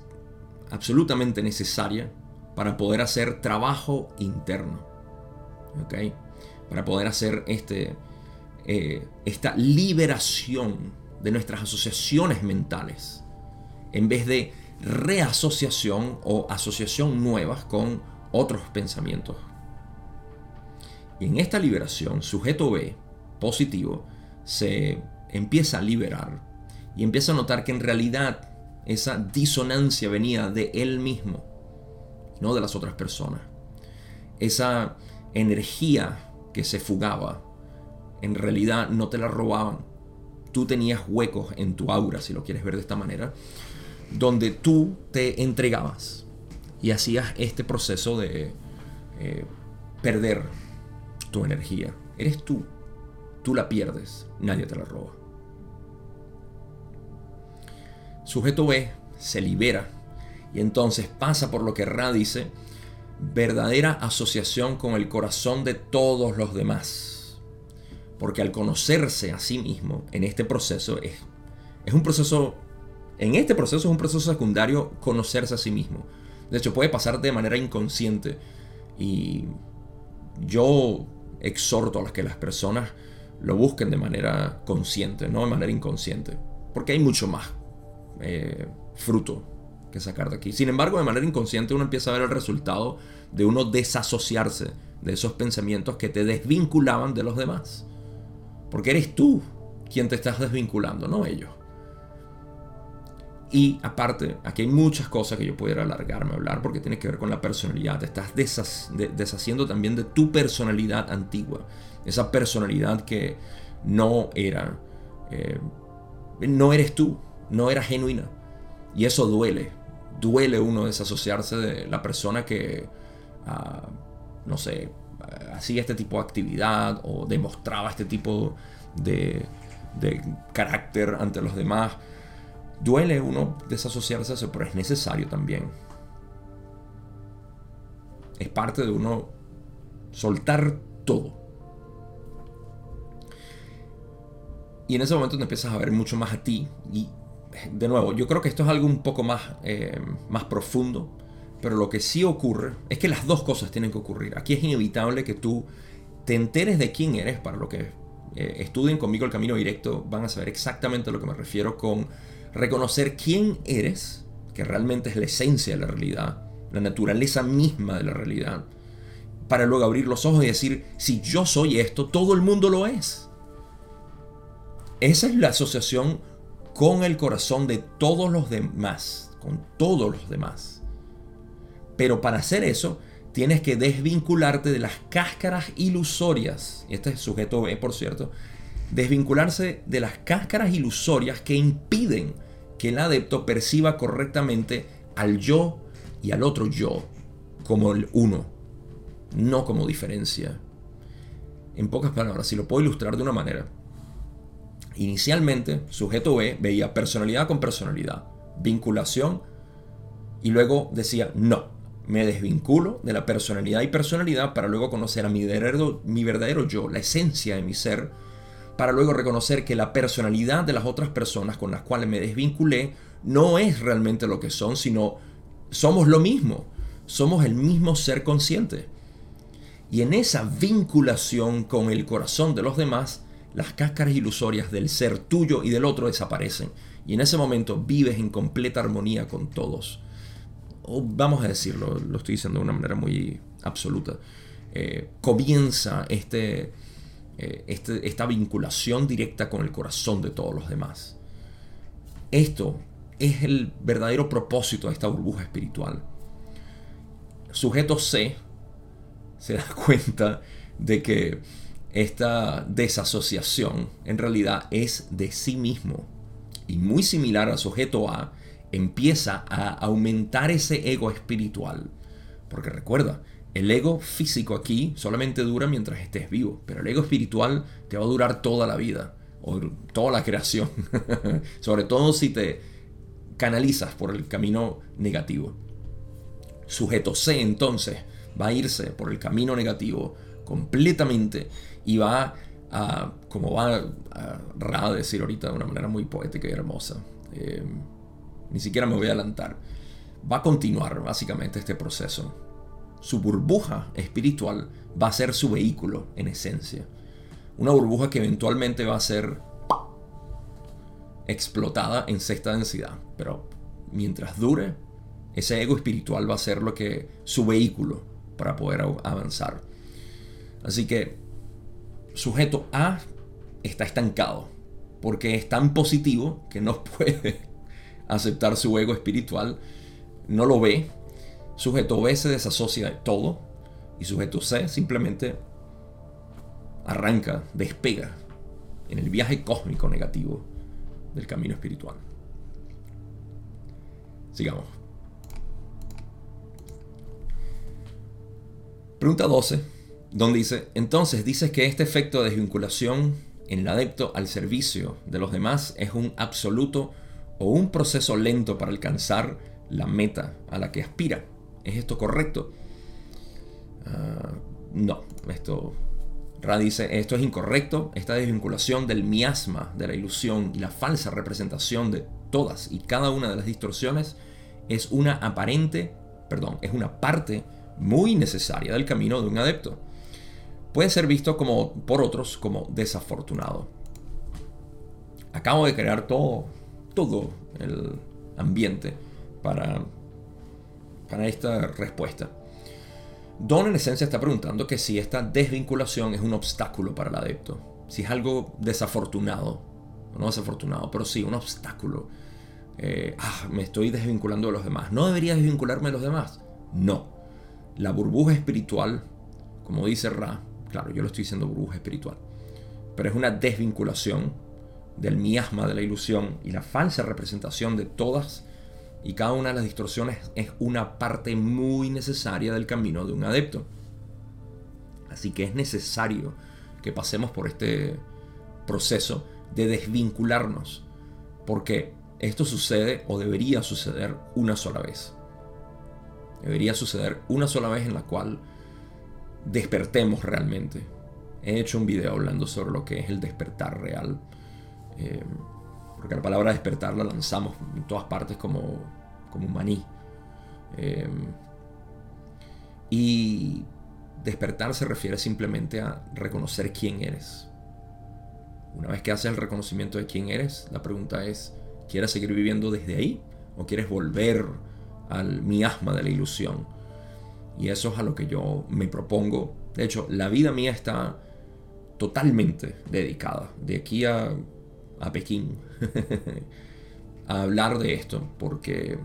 absolutamente necesaria para poder hacer trabajo interno. Para poder hacer este, eh, esta liberación de nuestras asociaciones mentales. En vez de reasociación o asociación nuevas con otros pensamientos. Y en esta liberación, sujeto B, positivo, se empieza a liberar y empieza a notar que en realidad esa disonancia venía de él mismo, no de las otras personas. Esa energía que se fugaba, en realidad no te la robaban. Tú tenías huecos en tu aura, si lo quieres ver de esta manera, donde tú te entregabas y hacías este proceso de eh, perder tu energía. Eres tú. Tú la pierdes, nadie te la roba. Sujeto B se libera y entonces pasa por lo que Ra dice, verdadera asociación con el corazón de todos los demás. Porque al conocerse a sí mismo en este proceso es, es un proceso en este proceso es un proceso secundario conocerse a sí mismo. De hecho, puede pasar de manera inconsciente. Y yo exhorto a que las personas lo busquen de manera consciente, no de manera inconsciente. Porque hay mucho más eh, fruto que sacar de aquí. Sin embargo, de manera inconsciente uno empieza a ver el resultado de uno desasociarse de esos pensamientos que te desvinculaban de los demás. Porque eres tú quien te estás desvinculando, no ellos. Y aparte, aquí hay muchas cosas que yo pudiera alargarme a hablar porque tiene que ver con la personalidad. Te estás deshaciendo también de tu personalidad antigua. Esa personalidad que no era, eh, no eres tú, no era genuina. Y eso duele. Duele uno desasociarse de la persona que, ah, no sé, hacía este tipo de actividad o demostraba este tipo de, carácter ante los demás Duele uno desasociarse de eso, pero es necesario también. Es parte de uno soltar todo. Y en ese momento te empiezas a ver mucho más a ti. Y de nuevo, yo creo que esto es algo un poco más, eh, más profundo. Pero lo que sí ocurre es que las dos cosas tienen que ocurrir. Aquí es inevitable que tú te enteres de quién eres. Para lo que eh, estudien conmigo el camino directo, van a saber exactamente a lo que me refiero con reconocer quién eres, que realmente es la esencia de la realidad, la naturaleza misma de la realidad, para luego abrir los ojos y decir, si yo soy esto, todo el mundo lo es. Esa es la asociación con el corazón de todos los demás, con todos los demás. Pero para hacer eso, tienes que desvincularte de las cáscaras ilusorias, este es sujeto B, por cierto, desvincularse de las cáscaras ilusorias que impiden que el adepto perciba correctamente al yo y al otro yo como el uno, no como diferencia. En pocas palabras, si lo puedo ilustrar de una manera. Inicialmente, sujeto B veía personalidad con personalidad, vinculación, y luego decía, no, me desvinculo de la personalidad y personalidad para luego conocer a mi verdadero, mi verdadero yo, la esencia de mi ser, para luego reconocer que la personalidad de las otras personas con las cuales me desvinculé no es realmente lo que son, sino somos lo mismo, somos el mismo ser consciente. Y en esa vinculación con el corazón de los demás, las cáscaras ilusorias del ser tuyo y del otro desaparecen. Y en ese momento vives en completa armonía con todos. Vamos a decirlo, lo estoy diciendo de una manera muy absoluta. Eh, comienza este, eh, este, esta vinculación directa con el corazón de todos los demás. Esto es el verdadero propósito de esta burbuja espiritual. Sujeto C se da cuenta de que esta desasociación en realidad es de sí mismo. Y muy similar al sujeto A, empieza a aumentar ese ego espiritual. Porque recuerda, el ego físico aquí solamente dura mientras estés vivo, pero el ego espiritual te va a durar toda la vida, o toda la creación, sobre todo si te canalizas por el camino negativo. Sujeto C entonces va a irse por el camino negativo completamente y va a, como va a, Ra decir ahorita de una manera muy poética y hermosa, eh, ni siquiera me voy a adelantar, va a continuar básicamente este proceso. Su burbuja espiritual va a ser su vehículo en esencia. Una burbuja que eventualmente va a ser explotada en sexta densidad. Pero mientras dure, ese ego espiritual va a ser lo que su vehículo para poder avanzar. Así que sujeto A está estancado porque es tan positivo que no puede aceptar su ego espiritual, no lo ve. Sujeto B se desasocia de todo y sujeto C simplemente arranca, despega en el viaje cósmico negativo del camino espiritual. Sigamos. Pregunta 12, donde dice, entonces dices que este efecto de desvinculación en el adepto al servicio de los demás es un absoluto o un proceso lento para alcanzar la meta a la que aspira. ¿Es esto correcto? Ah, no, esto Ra dice, esto es incorrecto, esta desvinculación del miasma, de la ilusión y la falsa representación de todas y cada una de las distorsiones es una aparente, perdón, es una parte muy necesaria del camino de un adepto. Puede ser visto como por otros como desafortunado. Acabo de crear todo, todo el ambiente para, para esta respuesta. Don en esencia está preguntando que si esta desvinculación es un obstáculo para el adepto, si es algo desafortunado, no desafortunado, pero sí un obstáculo. Eh, ah, me estoy desvinculando de los demás. ¿No debería desvincularme de los demás? No. La burbuja espiritual, como dice Ra, claro, yo lo estoy diciendo burbuja espiritual, pero es una desvinculación del miasma de la ilusión y la falsa representación de todas y cada una de las distorsiones es una parte muy necesaria del camino de un adepto. Así que es necesario que pasemos por este proceso de desvincularnos. Porque esto sucede o debería suceder una sola vez. Debería suceder una sola vez en la cual despertemos realmente. He hecho un video hablando sobre lo que es el despertar real. Eh, porque la palabra despertar la lanzamos en todas partes como, como un maní. Eh, y despertar se refiere simplemente a reconocer quién eres. Una vez que haces el reconocimiento de quién eres, la pregunta es, ¿quieres seguir viviendo desde ahí? ¿O quieres volver al miasma de la ilusión? Y eso es a lo que yo me propongo. De hecho, la vida mía está totalmente dedicada de aquí a a Pekín a hablar de esto, porque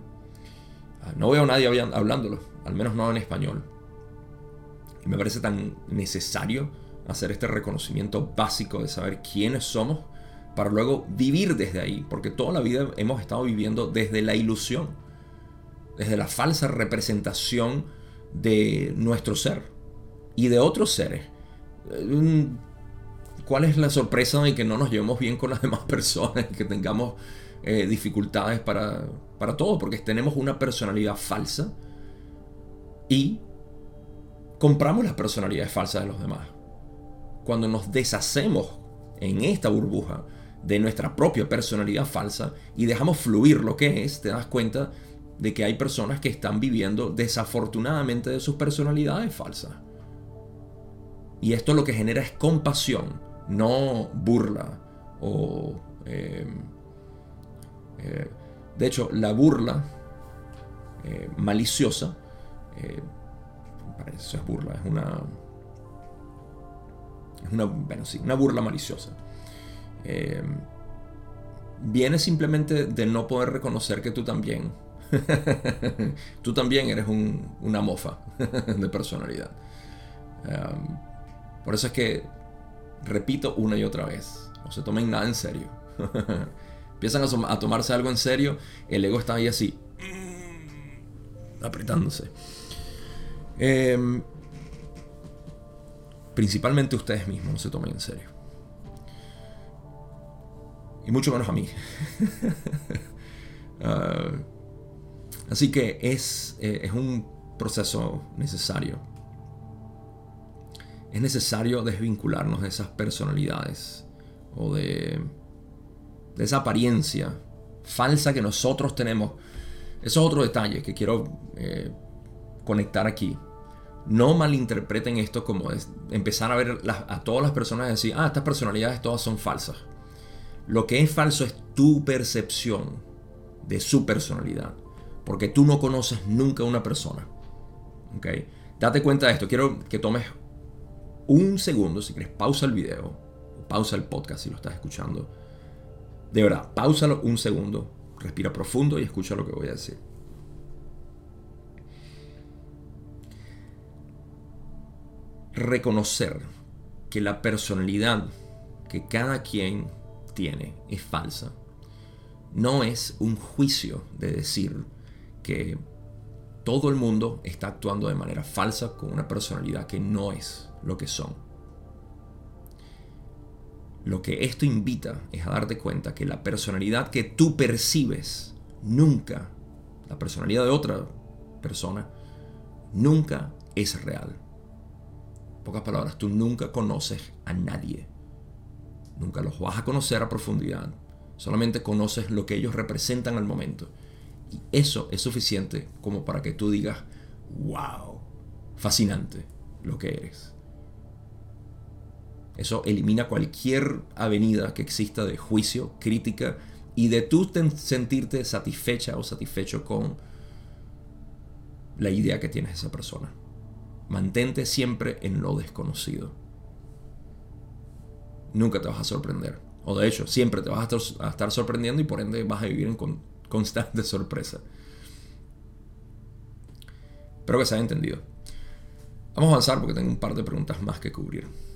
ah, no veo a nadie hablándolo, al menos no en español. Y me parece tan necesario hacer este reconocimiento básico de saber quiénes somos para luego vivir desde ahí, porque toda la vida hemos estado viviendo desde la ilusión, desde la falsa representación de nuestro ser y de otros seres. Eh, ¿Cuál es la sorpresa de que no nos llevemos bien con las demás personas, que tengamos eh, dificultades para, para todo? Porque tenemos una personalidad falsa y compramos las personalidades falsas de los demás. Cuando nos deshacemos en esta burbuja de nuestra propia personalidad falsa y dejamos fluir lo que es, te das cuenta de que hay personas que están viviendo desafortunadamente de sus personalidades falsas. Y esto lo que genera es compasión no burla o... Eh, eh, de hecho, la burla eh, maliciosa, eso es burla, es una... Es una, bueno, sí, una burla maliciosa. viene simplemente de no poder reconocer que tú también, tú también eres una mofa de personalidad. por eso es que repito una y otra vez, no se tomen nada en serio. Empiezan a, tomarse algo en serio, el ego está ahí así, mm, apretándose. Em, principalmente ustedes mismos no se tomen en serio. Y mucho menos a mí. Ah, así que es, eh, es un proceso necesario. Es necesario desvincularnos de esas personalidades o de, esa apariencia falsa que nosotros tenemos. Eso es otro detalle que quiero eh, conectar aquí. No malinterpreten esto como empezar a ver a todas las personas y decir, ah, estas personalidades todas son falsas. Lo que es falso es tu percepción de su personalidad. Porque tú no conoces nunca a una persona. ¿Ok? Date cuenta de esto. Quiero que tomes un segundo, si quieres, pausa el video. pausa el podcast si lo estás escuchando. De verdad, pausalo un segundo. Respira profundo y escucha lo que voy a decir. Reconocer que la personalidad que cada quien tiene es falsa no es un juicio de decir que todo el mundo está actuando de manera falsa con una personalidad que no es lo que son. Lo que esto invita es a darte cuenta que la personalidad que tú percibes nunca, la personalidad de otra persona, nunca es real. En pocas palabras, tú nunca conoces a nadie. Nunca los vas a conocer a profundidad. Solamente conoces lo que ellos representan al momento. Y eso es suficiente como para que tú digas, wow, fascinante lo que eres. Eso elimina cualquier avenida que exista de juicio, crítica y de tú sentirte satisfecha o satisfecho con la idea que tienes de esa persona. Mantente siempre en lo desconocido. Nunca te vas a sorprender. O de hecho, siempre te vas a estar, sorprendiendo y por ende vas a vivir en constante sorpresa. Espero que se haya entendido. Vamos a avanzar porque tengo un par de preguntas más que cubrir.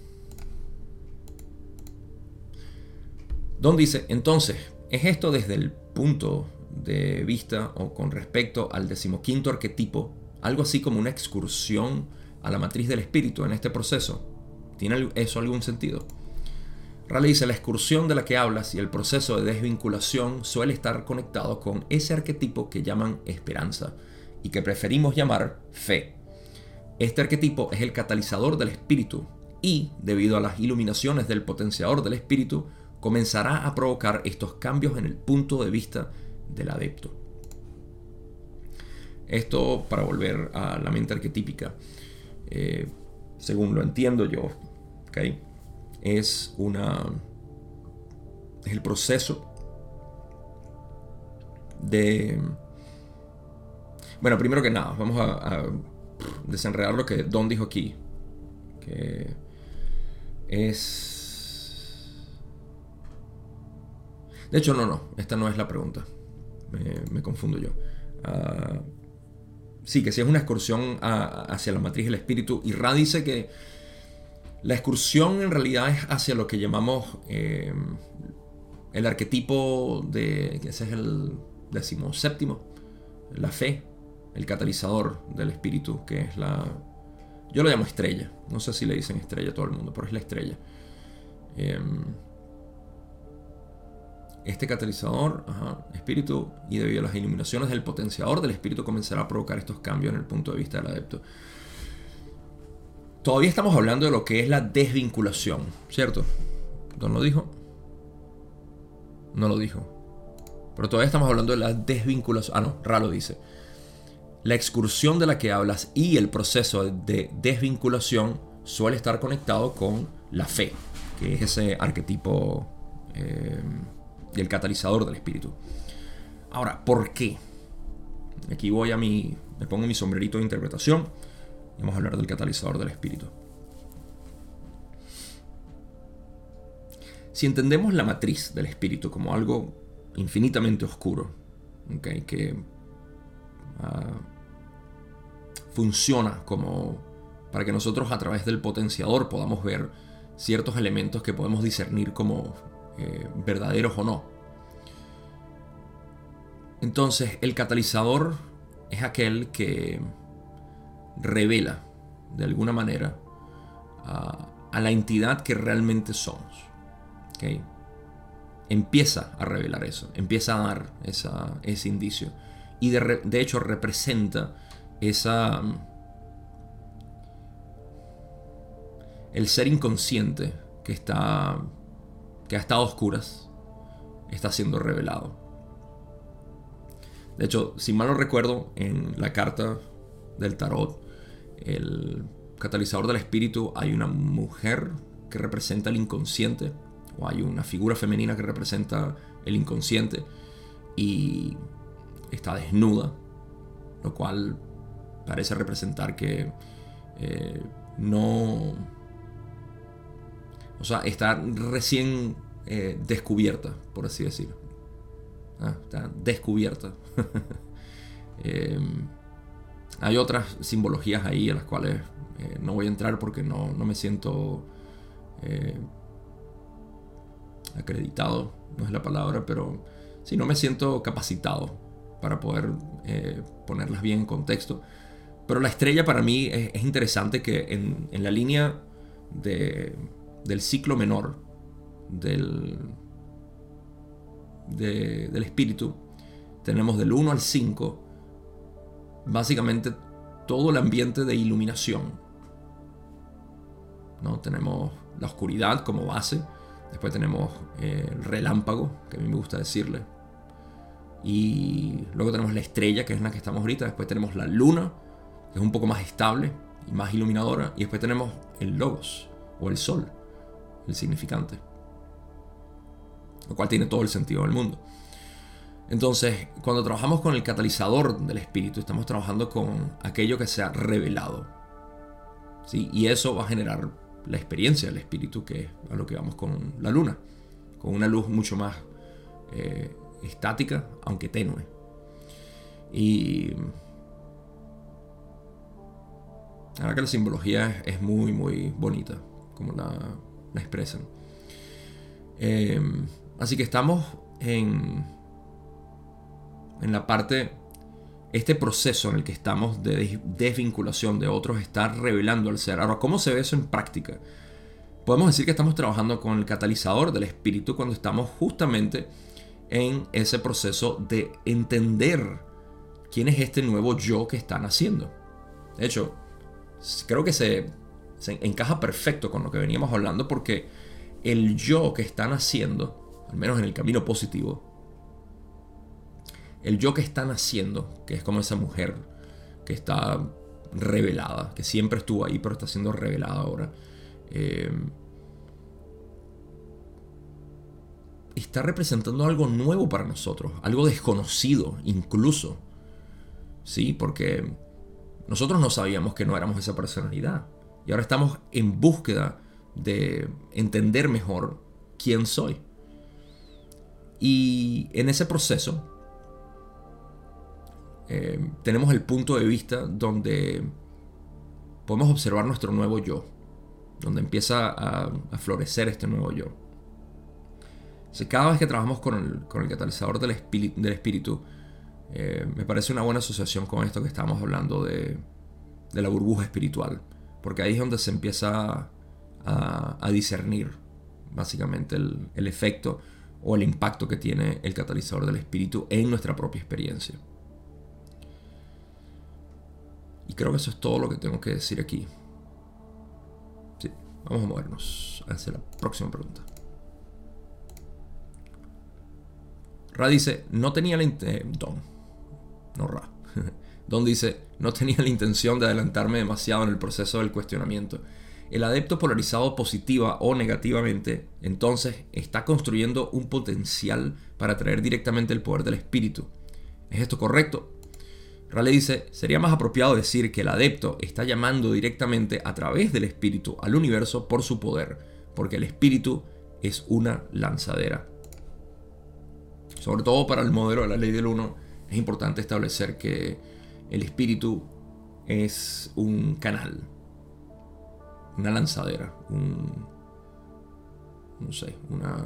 Don dice, entonces, ¿es esto desde el punto de vista o con respecto al decimoquinto arquetipo algo así como una excursión a la matriz del espíritu en este proceso? ¿Tiene eso algún sentido? Raleigh dice, la excursión de la que hablas y el proceso de desvinculación suele estar conectado con ese arquetipo que llaman esperanza y que preferimos llamar fe. Este arquetipo es el catalizador del espíritu y, debido a las iluminaciones del potenciador del espíritu, comenzará a provocar estos cambios en el punto de vista del adepto. Esto para volver a la mente arquetípica, eh, según lo entiendo yo, ¿okay? es una es el proceso de bueno primero que nada vamos a, desenredar lo que Don dijo aquí que es de hecho no no esta no es la pregunta. Me, confundo yo. Ah, sí que si es una excursión hacia la matriz del espíritu y Ra dice que la excursión en realidad es hacia lo que llamamos eh, el arquetipo de, ese es el séptimo, la fe, el catalizador del espíritu, que es la... Yo lo llamo estrella, no sé si le dicen estrella a todo el mundo, pero es la estrella. Em, este catalizador, espíritu, y debido a las iluminaciones del potenciador del espíritu comenzará a provocar estos cambios en el punto de vista del adepto. Todavía estamos hablando de lo que es la desvinculación, ¿cierto? ¿Don lo dijo? No lo dijo. Pero todavía estamos hablando de la desvinculación. Ah, no, Ralo dice. La excursión de la que hablas y el proceso de desvinculación suele estar conectado con la fe, que es ese arquetipo eh, y el catalizador del espíritu. Ahora, ¿por qué? Aquí voy a mi. Me pongo mi sombrerito de interpretación Vamos a hablar del catalizador del espíritu. Si entendemos la matriz del espíritu como algo infinitamente oscuro, que ah, funciona como para que nosotros a través del potenciador podamos ver ciertos elementos que podemos discernir como eh, verdaderos o no. Entonces el catalizador es aquel que revela de alguna manera a, la entidad que realmente somos. Empieza a revelar eso, empieza a dar ese indicio. Y de, hecho representa esa... El ser inconsciente que está... que ha estado a oscuras, está siendo revelado. De hecho, si mal no recuerdo, en la carta del tarot, el catalizador del espíritu, hay una mujer que representa el inconsciente, o hay una figura femenina que representa el inconsciente, y está desnuda, lo cual parece representar que eh, no... O sea, está recién eh, descubierta, por así decirlo. Ah, está descubierta. Em, hay otras simbologías ahí a las cuales eh, no voy a entrar porque no, me siento eh, acreditado, no es la palabra, pero sí, no me siento capacitado para poder eh, ponerlas bien en contexto. Pero la estrella para mí es, interesante que en, la línea del ciclo menor del, del espíritu, tenemos del 1 al 5, básicamente todo el ambiente de iluminación. ¿no? Tenemos la oscuridad como base, después tenemos eh, el relámpago, que a mí me gusta decirle, y luego tenemos la estrella, que es la que estamos ahorita, después tenemos la luna, que es un poco más estable y más iluminadora, y después tenemos el logos, o el sol, el significante, lo cual tiene todo el sentido del mundo. Entonces, cuando trabajamos con el catalizador del espíritu, estamos trabajando con aquello que se ha revelado. ¿sí? Y eso va a generar la experiencia del espíritu, que es a lo que vamos con la luna, con una luz mucho más eh, estática, aunque tenue. Y verdad que la simbología es, muy, muy bonita, como la, expresan. Eh, así que estamos en en la parte, este proceso en el que estamos de desvinculación de otros está revelando al ser. Ahora, ¿cómo se ve eso en práctica? Podemos decir que estamos trabajando con el catalizador del espíritu cuando estamos justamente en ese proceso de entender quién es este nuevo yo que están haciendo. De hecho, creo que se, se encaja perfecto con lo que veníamos hablando porque el yo que están haciendo, al menos en el camino positivo, el yo que están haciendo, que es como esa mujer que está revelada, que siempre estuvo ahí, pero está siendo revelada ahora. Eh, está representando algo nuevo para nosotros, algo desconocido incluso. Sí, porque nosotros no sabíamos que no éramos esa personalidad. Y ahora estamos en búsqueda de entender mejor quién soy. Y en ese proceso eh, tenemos el punto de vista donde podemos observar nuestro nuevo yo, donde empieza a, florecer este nuevo yo. cada vez que trabajamos con el, catalizador del, espíritu, eh, me parece una buena asociación con esto que estamos hablando de, la burbuja espiritual, porque ahí es donde se empieza a, discernir básicamente el efecto o el impacto que tiene el catalizador del espíritu en nuestra propia experiencia. Y creo que eso es todo lo que tengo que decir aquí. Sí, vamos a movernos hacia la próxima pregunta. Ra dice, no tenía la intención... No Ra. Don dice, no tenía la intención de adelantarme demasiado en el proceso del cuestionamiento. El adepto polarizado positiva o negativamente, entonces, está construyendo un potencial para atraer directamente el poder del espíritu. ¿Es esto correcto? Rale dice, sería más apropiado decir que el adepto está llamando directamente a través del espíritu al universo por su poder, porque el espíritu es una lanzadera. Sobre todo para el modelo de la ley del uno, es importante establecer que el espíritu es un canal, una lanzadera, un, no sé, una,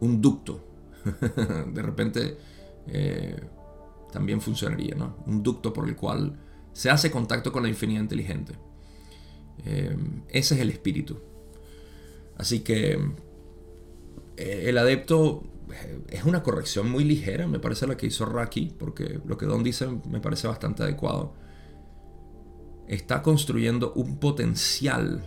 un ducto. de repente... Eh, también funcionaría, ¿no? Un ducto por el cual se hace contacto con la infinidad inteligente. Eh, ese es el espíritu. Así que eh, el adepto es una corrección muy ligera, me parece la que hizo Raki, porque lo que Don dice me parece bastante adecuado. está construyendo un potencial.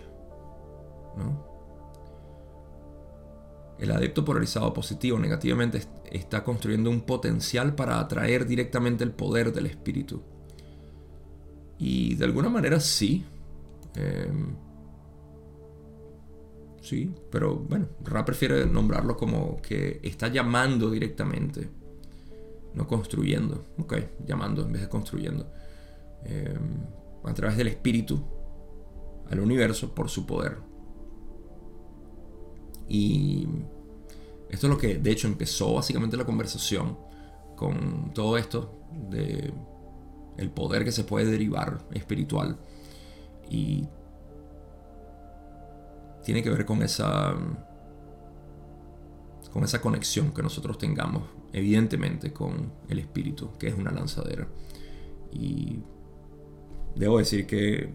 El adepto polarizado positivo negativamente está construyendo un potencial para atraer directamente el poder del espíritu. Y de alguna manera sí. Em, sí, pero bueno, Ra prefiere nombrarlo como que está llamando directamente, no construyendo. Ok, llamando en vez de construyendo. Em, a través del espíritu al universo por su poder. Y esto es lo que de hecho empezó básicamente la conversación con todo esto de el poder que se puede derivar espiritual y tiene que ver con esa con esa conexión que nosotros tengamos evidentemente con el espíritu que es una lanzadera y debo decir que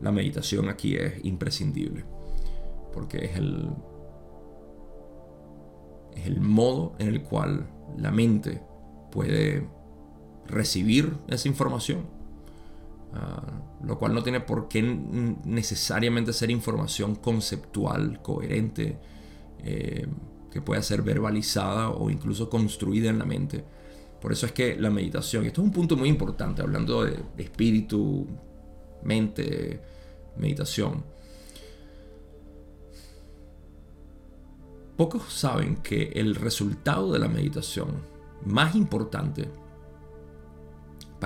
la meditación aquí es imprescindible, porque es el, es el modo en el cual la mente puede recibir esa información. Ah, lo cual no tiene por qué necesariamente ser información conceptual, coherente, eh, que pueda ser verbalizada o incluso construida en la mente por eso es que la meditación, esto es un punto muy importante, hablando de, espíritu, mente, meditación. Pocos saben que el resultado de la meditación más importante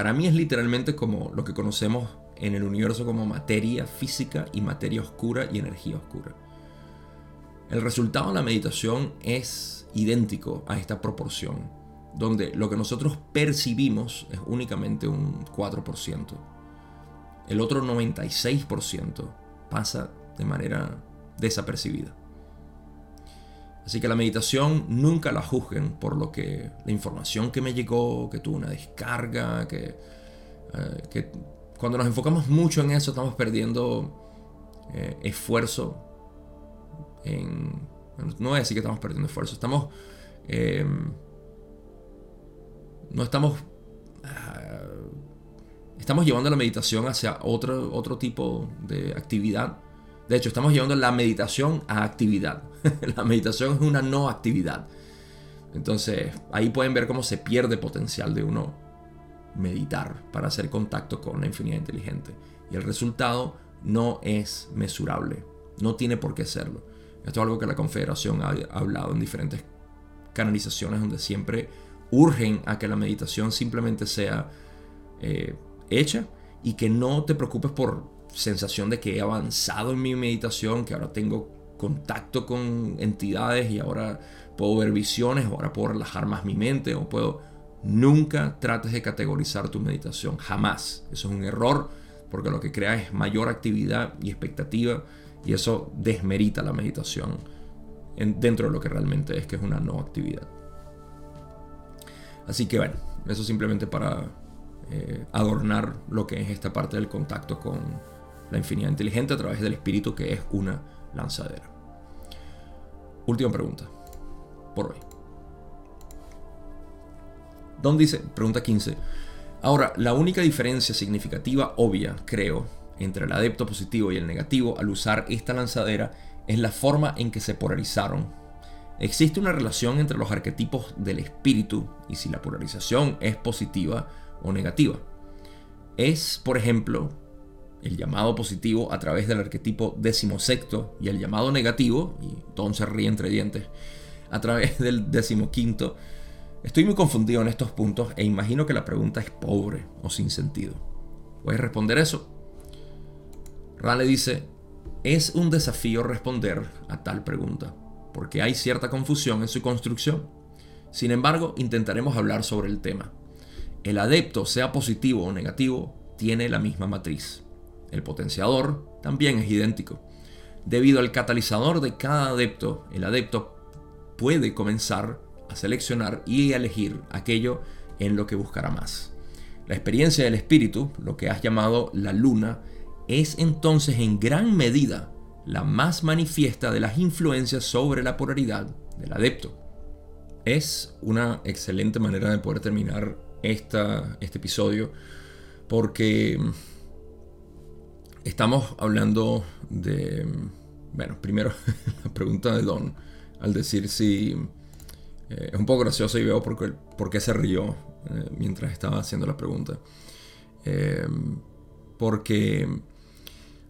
para mí es literalmente como lo que conocemos en el universo como materia física y materia oscura y energía oscura. El resultado de la meditación es idéntico a esta proporción donde lo que nosotros percibimos es únicamente un 4%. El otro 96% pasa de manera desapercibida. Así que la meditación nunca la juzguen por lo que la información que me llegó, que tuvo una descarga, que, eh, cuando nos enfocamos mucho en eso estamos perdiendo eh, esfuerzo. No voy a decir que estamos perdiendo esfuerzo, estamos... Eh, no estamos... Ah, estamos llevando la meditación hacia otro, otro tipo de actividad. De hecho, estamos llevando la meditación a actividad. la meditación es una no actividad. Entonces, ahí pueden ver cómo se pierde potencial de uno meditar para hacer contacto con la infinidad inteligente. Y el resultado no es mesurable. No tiene por qué serlo. Esto es algo que la Confederación ha hablado en diferentes canalizaciones donde siempre urgen a que la meditación simplemente sea eh, hecha y que no te preocupes por sensación de que he avanzado en mi meditación, que ahora tengo contacto con entidades y ahora puedo ver visiones, ahora puedo relajar más mi mente, o puedo... Nunca trates de categorizar tu meditación, jamás. Eso es un error, porque lo que crea es mayor actividad y expectativa, y eso desmerita la meditación dentro de lo que realmente es, que es una no actividad. Así que bueno, eso simplemente para eh, adornar lo que es esta parte del contacto con la infinidad inteligente a través del espíritu que es una lanzadera. Última pregunta, por hoy. Don dice, pregunta 15. Ahora, la única diferencia significativa, obvia, creo, entre el adepto positivo y el negativo al usar esta lanzadera es la forma en que se polarizaron Existe una relación entre los arquetipos del espíritu y si la polarización es positiva o negativa. Es, por ejemplo, el llamado positivo a través del arquetipo decimosexto y el llamado negativo, y Don se ríe entre dientes, a través del decimoquinto. Estoy muy confundido en estos puntos e imagino que la pregunta es pobre o sin sentido. ¿Puedes responder eso? Rale dice, es un desafío responder a tal pregunta porque hay cierta confusión en su construcción. Sin embargo, intentaremos hablar sobre el tema. El adepto, sea positivo o negativo, tiene la misma matriz. El potenciador también es idéntico. Debido al catalizador de cada adepto, el adepto puede comenzar a seleccionar y elegir aquello en lo que buscará más. La experiencia del espíritu, lo que has llamado la luna, es entonces en gran medida la más manifiesta de las influencias sobre la polaridad del adepto. Es una excelente manera de poder terminar esta, este episodio porque estamos hablando de, bueno, primero la pregunta de Don, al decir si eh, es un poco gracioso y veo por qué, por qué se rió eh, mientras estaba haciendo la pregunta. Eh, porque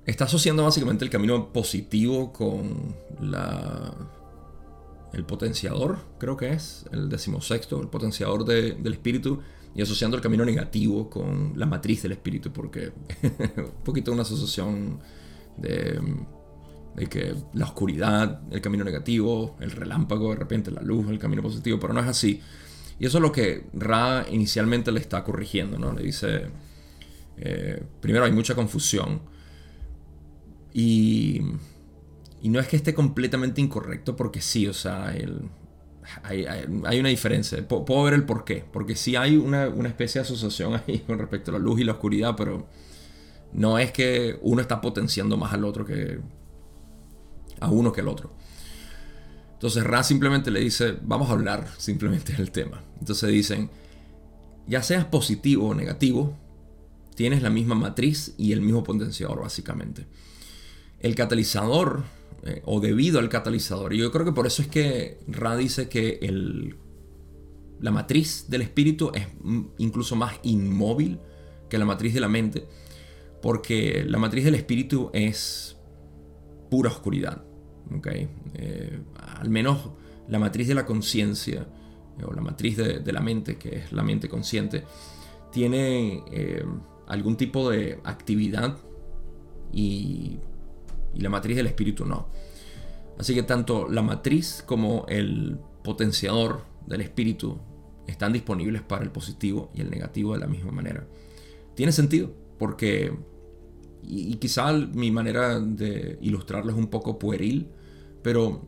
está asociando básicamente el camino positivo con la, el potenciador, creo que es, el decimosexto, el potenciador del espíritu, y asociando el camino negativo con la matriz del espíritu, porque un poquito una asociación de, que la oscuridad, el camino negativo, el relámpago, de repente la luz, el camino positivo, pero no es así. Y eso es lo que Ra inicialmente le está corrigiendo, ¿no? Le dice, eh, primero hay mucha confusión y, y no es que esté completamente incorrecto, porque sí, o sea, el, hay, una diferencia. Puedo, ver el por qué. Porque sí hay una, especie de asociación ahí con respecto a la luz y la oscuridad, pero no es que uno está potenciando más al otro que a uno que al otro. Entonces Ra simplemente le dice, vamos a hablar simplemente del tema. Entonces dicen, ya seas positivo o negativo, tienes la misma matriz y el mismo potenciador básicamente. El catalizador eh, o debido al catalizador. Y yo creo que por eso es que Ra dice que la matriz del espíritu es incluso más inmóvil que la matriz de la mente, porque la matriz del espíritu es pura oscuridad. ¿okay? Eh, al menos la matriz de la conciencia, eh, o la matriz de, la mente, que es la mente consciente, tiene algún tipo de actividad y y la matriz del espíritu no. Así que tanto la matriz como el potenciador del espíritu están disponibles para el positivo y el negativo de la misma manera. Tiene sentido, porque, y, quizá mi manera de ilustrarlo es un poco pueril, pero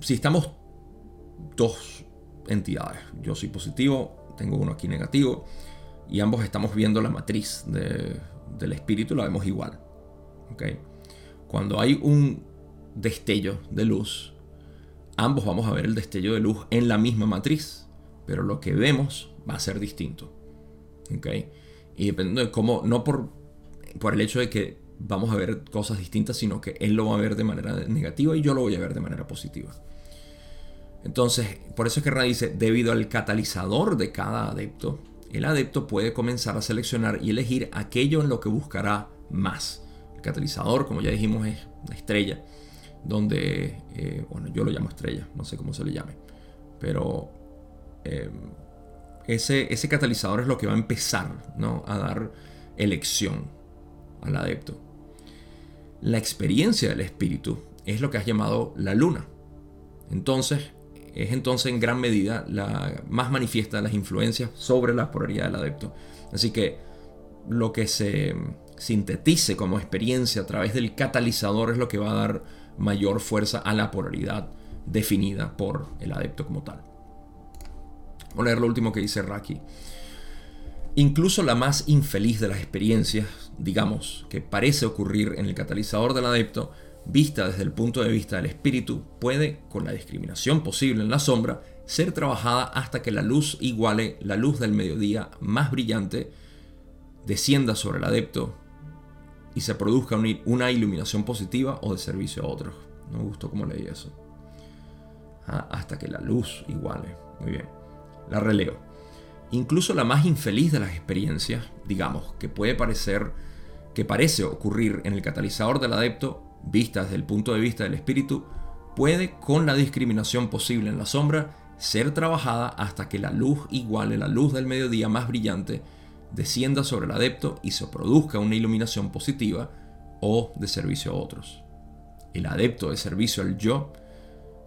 si estamos dos entidades, yo soy positivo, tengo uno aquí negativo, y ambos estamos viendo la matriz del espíritu, la vemos igual. Cuando hay un destello de luz, ambos vamos a ver el destello de luz en la misma matriz, pero lo que vemos va a ser distinto. Y dependiendo de cómo, no por, por el hecho de que vamos a ver cosas distintas, sino que él lo va a ver de manera negativa y yo lo voy a ver de manera positiva. Entonces, por eso es que Ra dice, debido al catalizador de cada adepto, el adepto puede comenzar a seleccionar y elegir aquello en lo que buscará más catalizador, como ya dijimos, es una estrella, donde, eh, bueno, yo lo llamo estrella, no sé cómo se le llame, pero eh, ese, ese catalizador es lo que va a empezar ¿no? a dar elección al adepto. La experiencia del espíritu es lo que has llamado la luna. Entonces, es entonces en gran medida la más manifiesta de las influencias sobre la polaridad del adepto. Así que lo que se sintetice como experiencia a través del catalizador es lo que va a dar mayor fuerza a la polaridad definida por el adepto como tal. Voy a leer lo último que dice Raki. Incluso la más infeliz de las experiencias, digamos, que parece ocurrir en el catalizador del adepto, vista desde el punto de vista del espíritu, puede, con la discriminación posible en la sombra, ser trabajada hasta que la luz iguale la luz del mediodía más brillante, descienda sobre el adepto y se produzca una iluminación positiva o de servicio a otros. No me gustó cómo leí eso. Ah, hasta que la luz iguale. Muy bien. La releo. Incluso la más infeliz de las experiencias, digamos, que puede parecer, que parece ocurrir en el catalizador del adepto, vista desde el punto de vista del espíritu, puede, con la discriminación posible en la sombra, ser trabajada hasta que la luz iguale la luz del mediodía más brillante descienda sobre el adepto y se produzca una iluminación positiva o de servicio a otros. El adepto de servicio al yo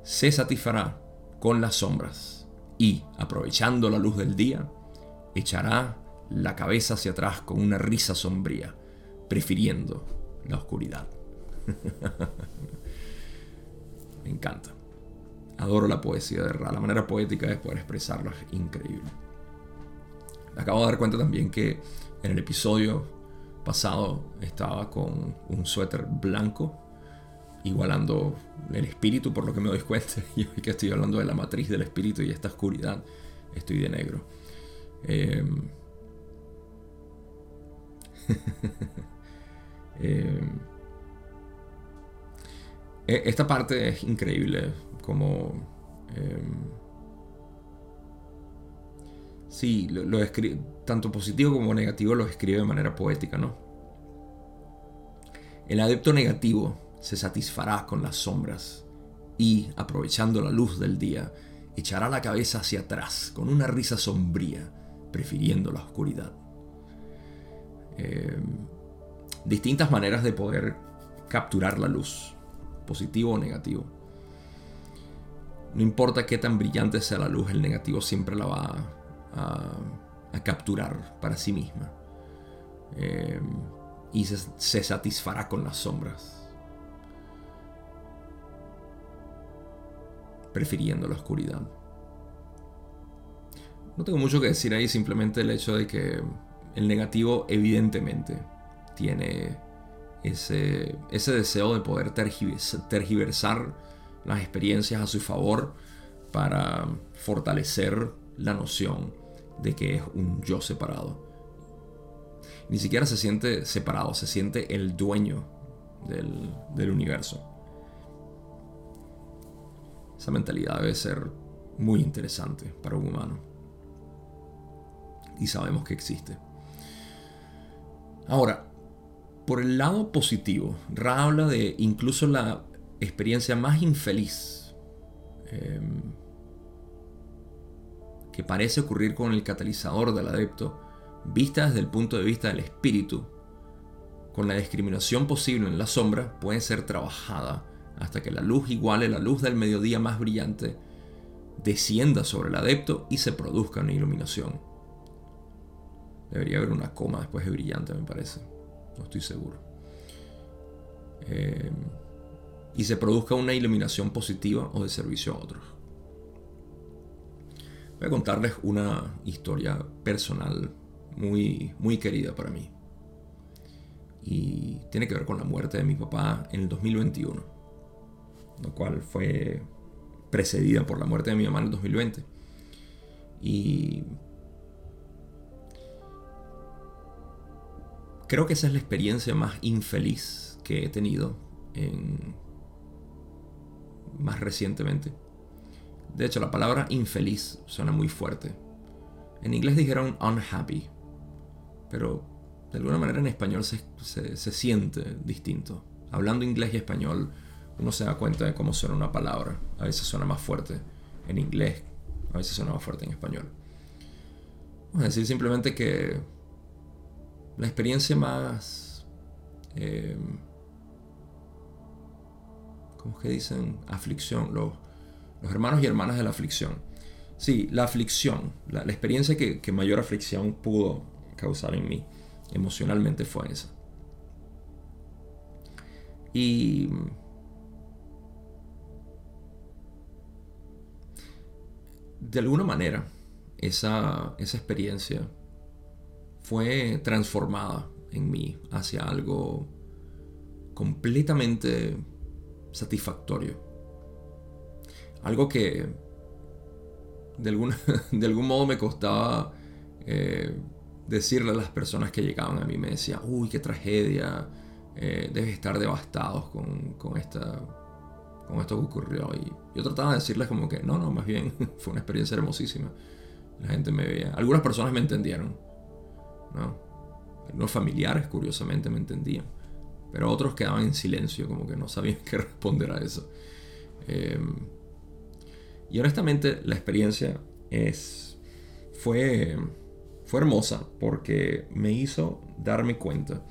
se satisfará con las sombras y, aprovechando la luz del día, echará la cabeza hacia atrás con una risa sombría, prefiriendo la oscuridad. Me encanta. Adoro la poesía de Ra. La manera poética de poder expresarla es increíble acabo de dar cuenta también que en el episodio pasado estaba con un suéter blanco, igualando el espíritu, por lo que me doy cuenta. Y hoy que estoy hablando de la matriz del espíritu y esta oscuridad, estoy de negro. Em, Eh, e, esta parte es increíble, como... Em, sí, lo, tanto positivo como negativo lo escribe de manera poética, ¿no? El adepto negativo se satisfará con las sombras y, aprovechando la luz del día, echará la cabeza hacia atrás con una risa sombría, prefiriendo la oscuridad. Eh, distintas maneras de poder capturar la luz, positivo o negativo. No importa qué tan brillante sea la luz, el negativo siempre la va a, capturar para sí misma. Eh, y se satisfará con las sombras. prefiriendo la oscuridad. No tengo mucho que decir ahí, simplemente el hecho de que el negativo evidentemente tiene ese, ese deseo de poder tergiversar las experiencias a su favor para fortalecer la noción de que es un yo separado. Ni siquiera se siente separado, se siente el dueño del, universo. Esa mentalidad debe ser muy interesante para un humano. Y sabemos que existe. Ahora, por el lado positivo, Ra habla de incluso la experiencia más infeliz em, que parece ocurrir con el catalizador del adepto, vista desde el punto de vista del espíritu, con la discriminación posible en la sombra, puede ser trabajada hasta que la luz iguale la luz del mediodía más brillante, descienda sobre el adepto y se produzca una iluminación. Debería haber una coma después de brillante, me parece. No estoy seguro. Eh, y se produzca una iluminación positiva o de servicio a otros. Voy a contarles una historia personal muy, muy querida para mí. Y tiene que ver con la muerte de mi papá en el 2021 lo cual fue precedida por la muerte de mi mamá en el 2020. Y creo que esa es la experiencia más infeliz que he tenido en, más recientemente. De hecho, la palabra infeliz suena muy fuerte. En inglés dijeron unhappy, pero de alguna manera en español se, se siente distinto. Hablando inglés y español, uno se da cuenta de cómo suena una palabra. A veces suena más fuerte en inglés, a veces suena más fuerte en español. Vamos a decir simplemente que la experiencia más... Eh, ¿Cómo es que dicen? Aflicción. Los, hermanos y hermanas de la aflicción. Sí, la aflicción. La, experiencia que, que mayor aflicción pudo causar en mí emocionalmente fue esa. Y de alguna manera, esa, experiencia fue transformada en mí hacia algo completamente satisfactorio. Algo que de, de algún modo me costaba eh, decirle a las personas que llegaban a mí. Me decían, uy, qué tragedia, eh, debes estar devastados con, con esta con esto que ocurrió. Y yo trataba de decirles como que, no, no, más bien fue una experiencia hermosísima. La gente me veía. Algunas personas me entendieron. ¿no? Algunos familiares, curiosamente, me entendían. Pero otros quedaban en silencio, como que no sabían qué responder a eso. Em, y honestamente, la experiencia es, fue, fue hermosa porque me hizo darme cuenta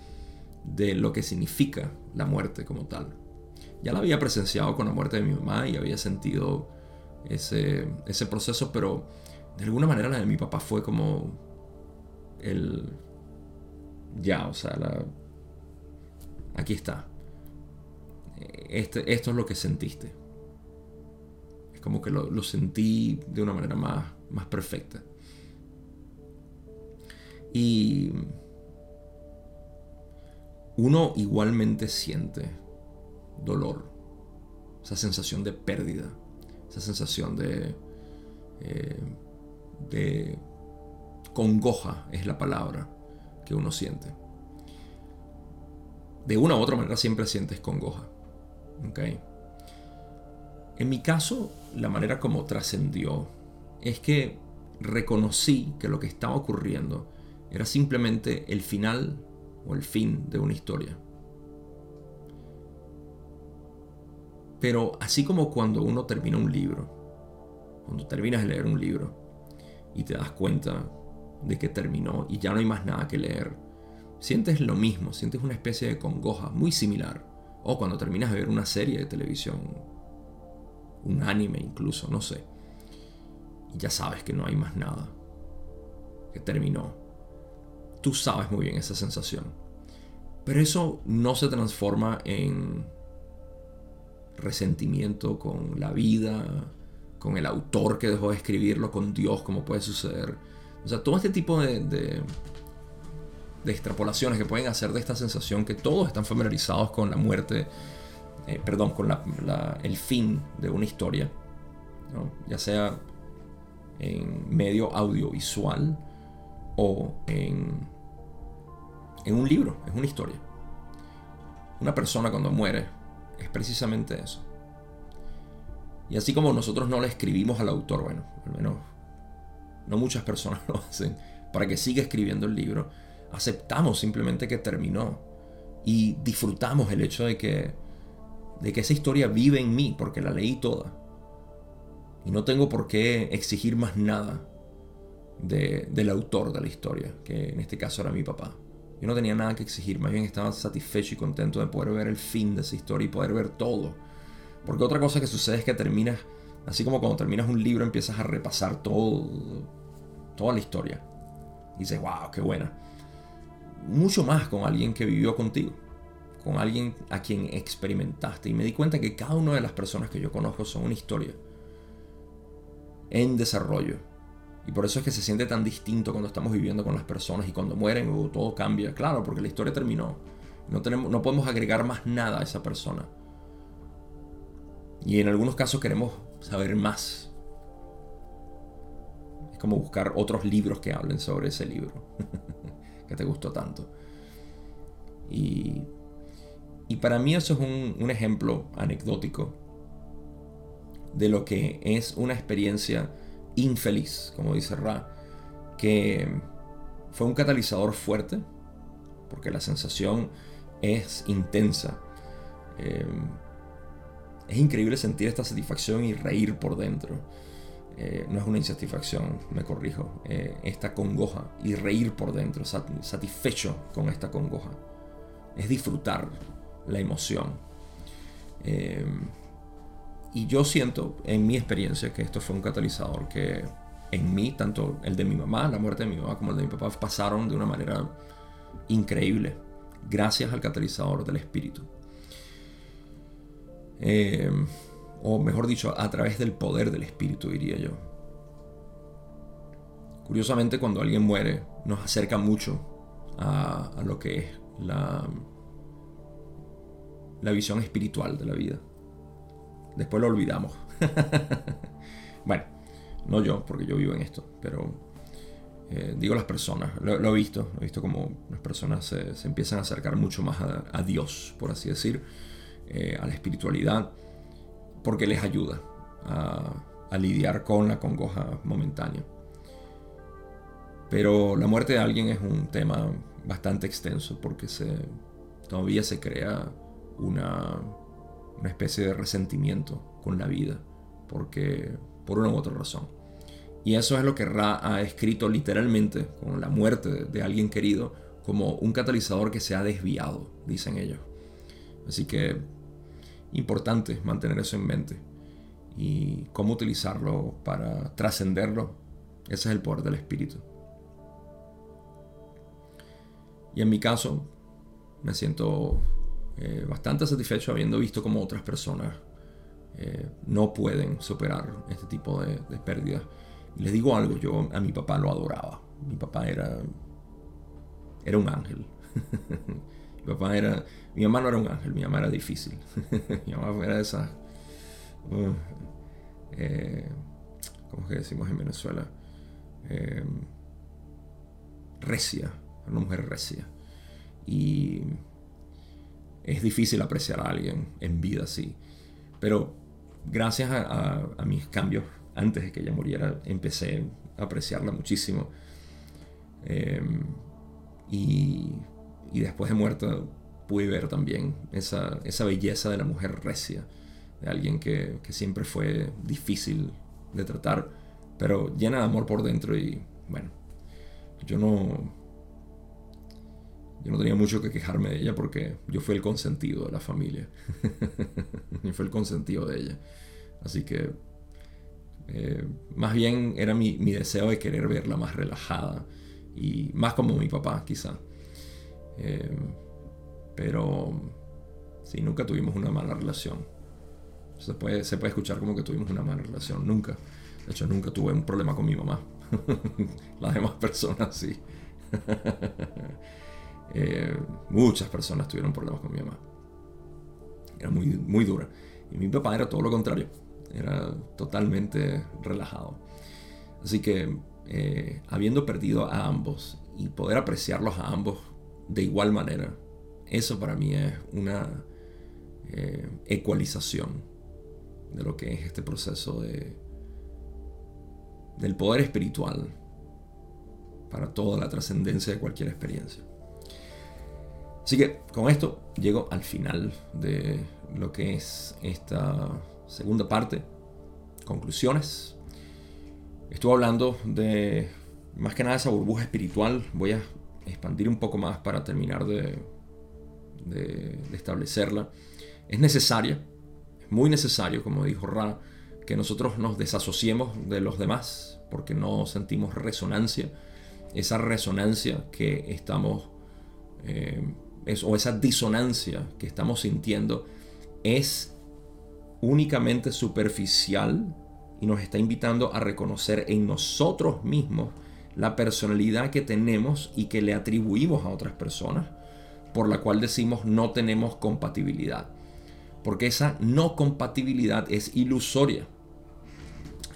de lo que significa la muerte como tal ya la había presenciado con la muerte de mi mamá y había sentido ese, ese proceso, pero de alguna manera la de mi papá fue como el... Ya, o sea, la, aquí está. Este, esto es lo que sentiste. Como que lo, lo sentí de una manera más, más perfecta. Y uno igualmente siente dolor, esa sensación de pérdida, esa sensación de, eh, de congoja es la palabra que uno siente. de una u otra manera siempre sientes congoja. ¿okay? En mi caso, la manera como trascendió es que reconocí que lo que estaba ocurriendo era simplemente el final o el fin de una historia. Pero así como cuando uno termina un libro, cuando terminas de leer un libro y te das cuenta de que terminó y ya no hay más nada que leer, sientes lo mismo, sientes una especie de congoja muy similar. O cuando terminas de ver una serie de televisión, un anime incluso, no sé. Y ya sabes que no hay más nada, que terminó. Tú sabes muy bien esa sensación. Pero eso no se transforma en resentimiento con la vida, con el autor que dejó de escribirlo, con Dios, como puede suceder. O sea, todo este tipo de, de, extrapolaciones que pueden hacer de esta sensación que todos están familiarizados con la muerte, eh, perdón, con el fin de una historia, ya sea en medio audiovisual o en, en un libro, es una historia. Una persona cuando muere es precisamente eso. Y así como nosotros no le escribimos al autor, bueno, al menos no muchas personas lo hacen, para que siga escribiendo el libro, aceptamos simplemente que terminó y disfrutamos el hecho de que, de que esa historia vive en mí, porque la leí toda. Y no tengo por qué exigir más nada del autor de la historia, que en este caso era mi papá. Yo no tenía nada que exigir, más bien estaba satisfecho y contento de poder ver el fin de esa historia y poder ver todo. Porque otra cosa que sucede es que terminas, así como cuando terminas un libro empiezas a repasar todo, toda la historia. Y dices, wow, qué buena. Mucho más con alguien que vivió contigo, con alguien a quien experimentaste. Y me di cuenta que cada una de las personas que yo conozco son una historia en desarrollo y por eso es que se siente tan distinto cuando estamos viviendo con las personas y cuando mueren todo cambia. Claro, porque la historia terminó. No, tenemos, no podemos agregar más nada a esa persona. Y en algunos casos queremos saber más. Es como buscar otros libros que hablen sobre ese libro que te gustó tanto. Y, y para mí eso es un, ejemplo anecdótico de lo que es una experiencia infeliz, como dice Ra, que fue un catalizador fuerte, porque la sensación es intensa. Eh, es increíble sentir esta satisfacción y reír por dentro. Eh, no es una insatisfacción, me corrijo, eh, esta congoja y reír por dentro, satisfecho con esta congoja. Es disfrutar la emoción. Y yo siento, en mi experiencia, que esto fue un catalizador que en mí, tanto el de mi mamá, la muerte de mi mamá, como el de mi papá, pasaron de una manera increíble, gracias al catalizador del espíritu. Eh, o mejor dicho, a través del poder del espíritu, diría yo. Curiosamente, cuando alguien muere, nos acerca mucho a, a lo que es la, la visión espiritual de la vida. Después lo olvidamos. bueno, no yo, porque yo vivo en esto, pero eh, digo las personas. Lo, he visto, he visto como las personas se, empiezan a acercar mucho más a, Dios, por así decir, eh, a la espiritualidad, porque les ayuda a, a lidiar con la congoja momentánea. Pero la muerte de alguien es un tema bastante extenso porque se, todavía se crea una una especie de resentimiento con la vida, porque por una u otra razón. Y eso es lo que Ra ha escrito literalmente con la muerte de alguien querido como un catalizador que se ha desviado, dicen ellos. Así que importante mantener eso en mente y cómo utilizarlo para trascenderlo. Ese es el poder del espíritu. Y en mi caso, me siento eh, bastante satisfecho habiendo visto cómo otras personas eh, no pueden superar este tipo de, pérdidas. Y les digo algo, yo a mi papá lo adoraba. Mi papá era, era un ángel. mi papá era, mi mamá no era un ángel, mi mamá era difícil. mi mamá era esa, uh, eh, ¿cómo que decimos en Venezuela? recia, una mujer recia. Y es difícil apreciar a alguien en vida así. Pero gracias a, mis cambios antes de que ella muriera, empecé a apreciarla muchísimo. Em, y, y, después de muerta pude ver también esa, esa, belleza de la mujer recia, de alguien que, que siempre fue difícil de tratar, pero llena de amor por dentro y bueno, yo no, yo no tenía mucho que quejarme de ella porque yo fui el consentido de la familia. yo fui el consentido de ella. Así que eh, más bien era mi, deseo de querer verla más relajada y más como mi papá quizá. Eh, pero sí, nunca tuvimos una mala relación. Se puede, se puede escuchar como que tuvimos una mala relación. Nunca. De hecho, nunca tuve un problema con mi mamá. Las demás personas sí. Eh, muchas personas tuvieron problemas con mi mamá. Era muy, muy dura. Y mi papá era todo lo contrario. Era totalmente relajado. Así que, eh, habiendo perdido a ambos y poder apreciarlos a ambos de igual manera, eso para mí es una eh, ecualización de lo que es este proceso de, del poder espiritual para toda la trascendencia de cualquier experiencia. Así que con esto llego al final de lo que es esta segunda parte. Conclusiones. Estuve hablando de más que nada esa burbuja espiritual. Voy a expandir un poco más para terminar de, establecerla. Es necesaria, es muy necesario, como dijo Ra, que nosotros nos desasociemos de los demás porque no sentimos resonancia. Esa resonancia que estamos eh, o esa disonancia que estamos sintiendo es únicamente superficial y nos está invitando a reconocer en nosotros mismos la personalidad que tenemos y que le atribuimos a otras personas, por la cual decimos no tenemos compatibilidad. Porque esa no compatibilidad es ilusoria.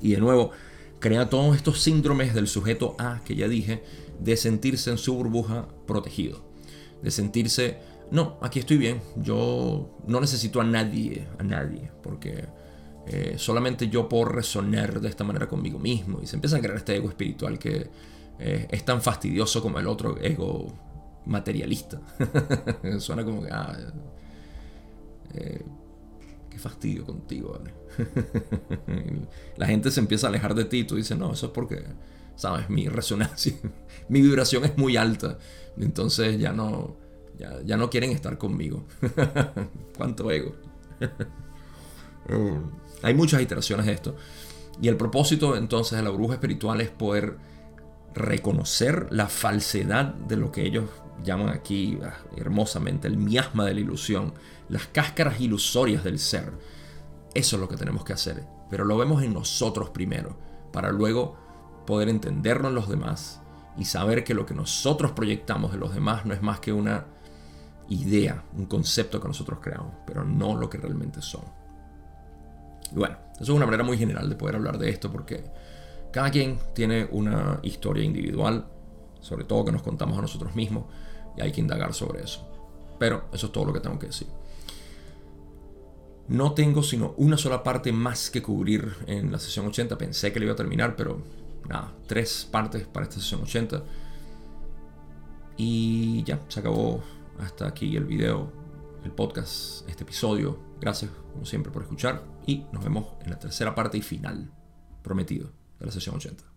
Y de nuevo, crea todos estos síndromes del sujeto A que ya dije, de sentirse en su burbuja protegido de sentirse, no, aquí estoy bien, yo no necesito a nadie, a nadie, porque eh, solamente yo puedo resonar de esta manera conmigo mismo. Y se empieza a crear este ego espiritual que eh, es tan fastidioso como el otro ego materialista. Suena como que, ah, eh, qué fastidio contigo, La gente se empieza a alejar de ti y tú dices, no, eso es porque, sabes, mi resonancia, mi vibración es muy alta. Entonces ya no, ya, no quieren estar conmigo. Cuánto ego. Mm. Hay muchas iteraciones de esto. Y el propósito entonces de la bruja espiritual es poder reconocer la falsedad de lo que ellos llaman aquí ah, hermosamente el miasma de la ilusión, las cáscaras ilusorias del ser. Eso es lo que tenemos que hacer. Pero lo vemos en nosotros primero, para luego poder entenderlo en los demás y saber que lo que nosotros proyectamos de los demás no es más que una idea, un concepto que nosotros creamos, pero no lo que realmente son. Y bueno, eso es una manera muy general de poder hablar de esto porque cada quien tiene una historia individual, sobre todo que nos contamos a nosotros mismos, y hay que indagar sobre eso. Pero eso es todo lo que tengo que decir. No tengo sino una sola parte más que cubrir en la sesión 80. Pensé que le iba a terminar, pero nada, tres partes para esta sesión 80. Y ya, se acabó hasta aquí el video, el podcast, este episodio. Gracias, como siempre, por escuchar. Y nos vemos en la tercera parte y final, prometido, de la sesión 80.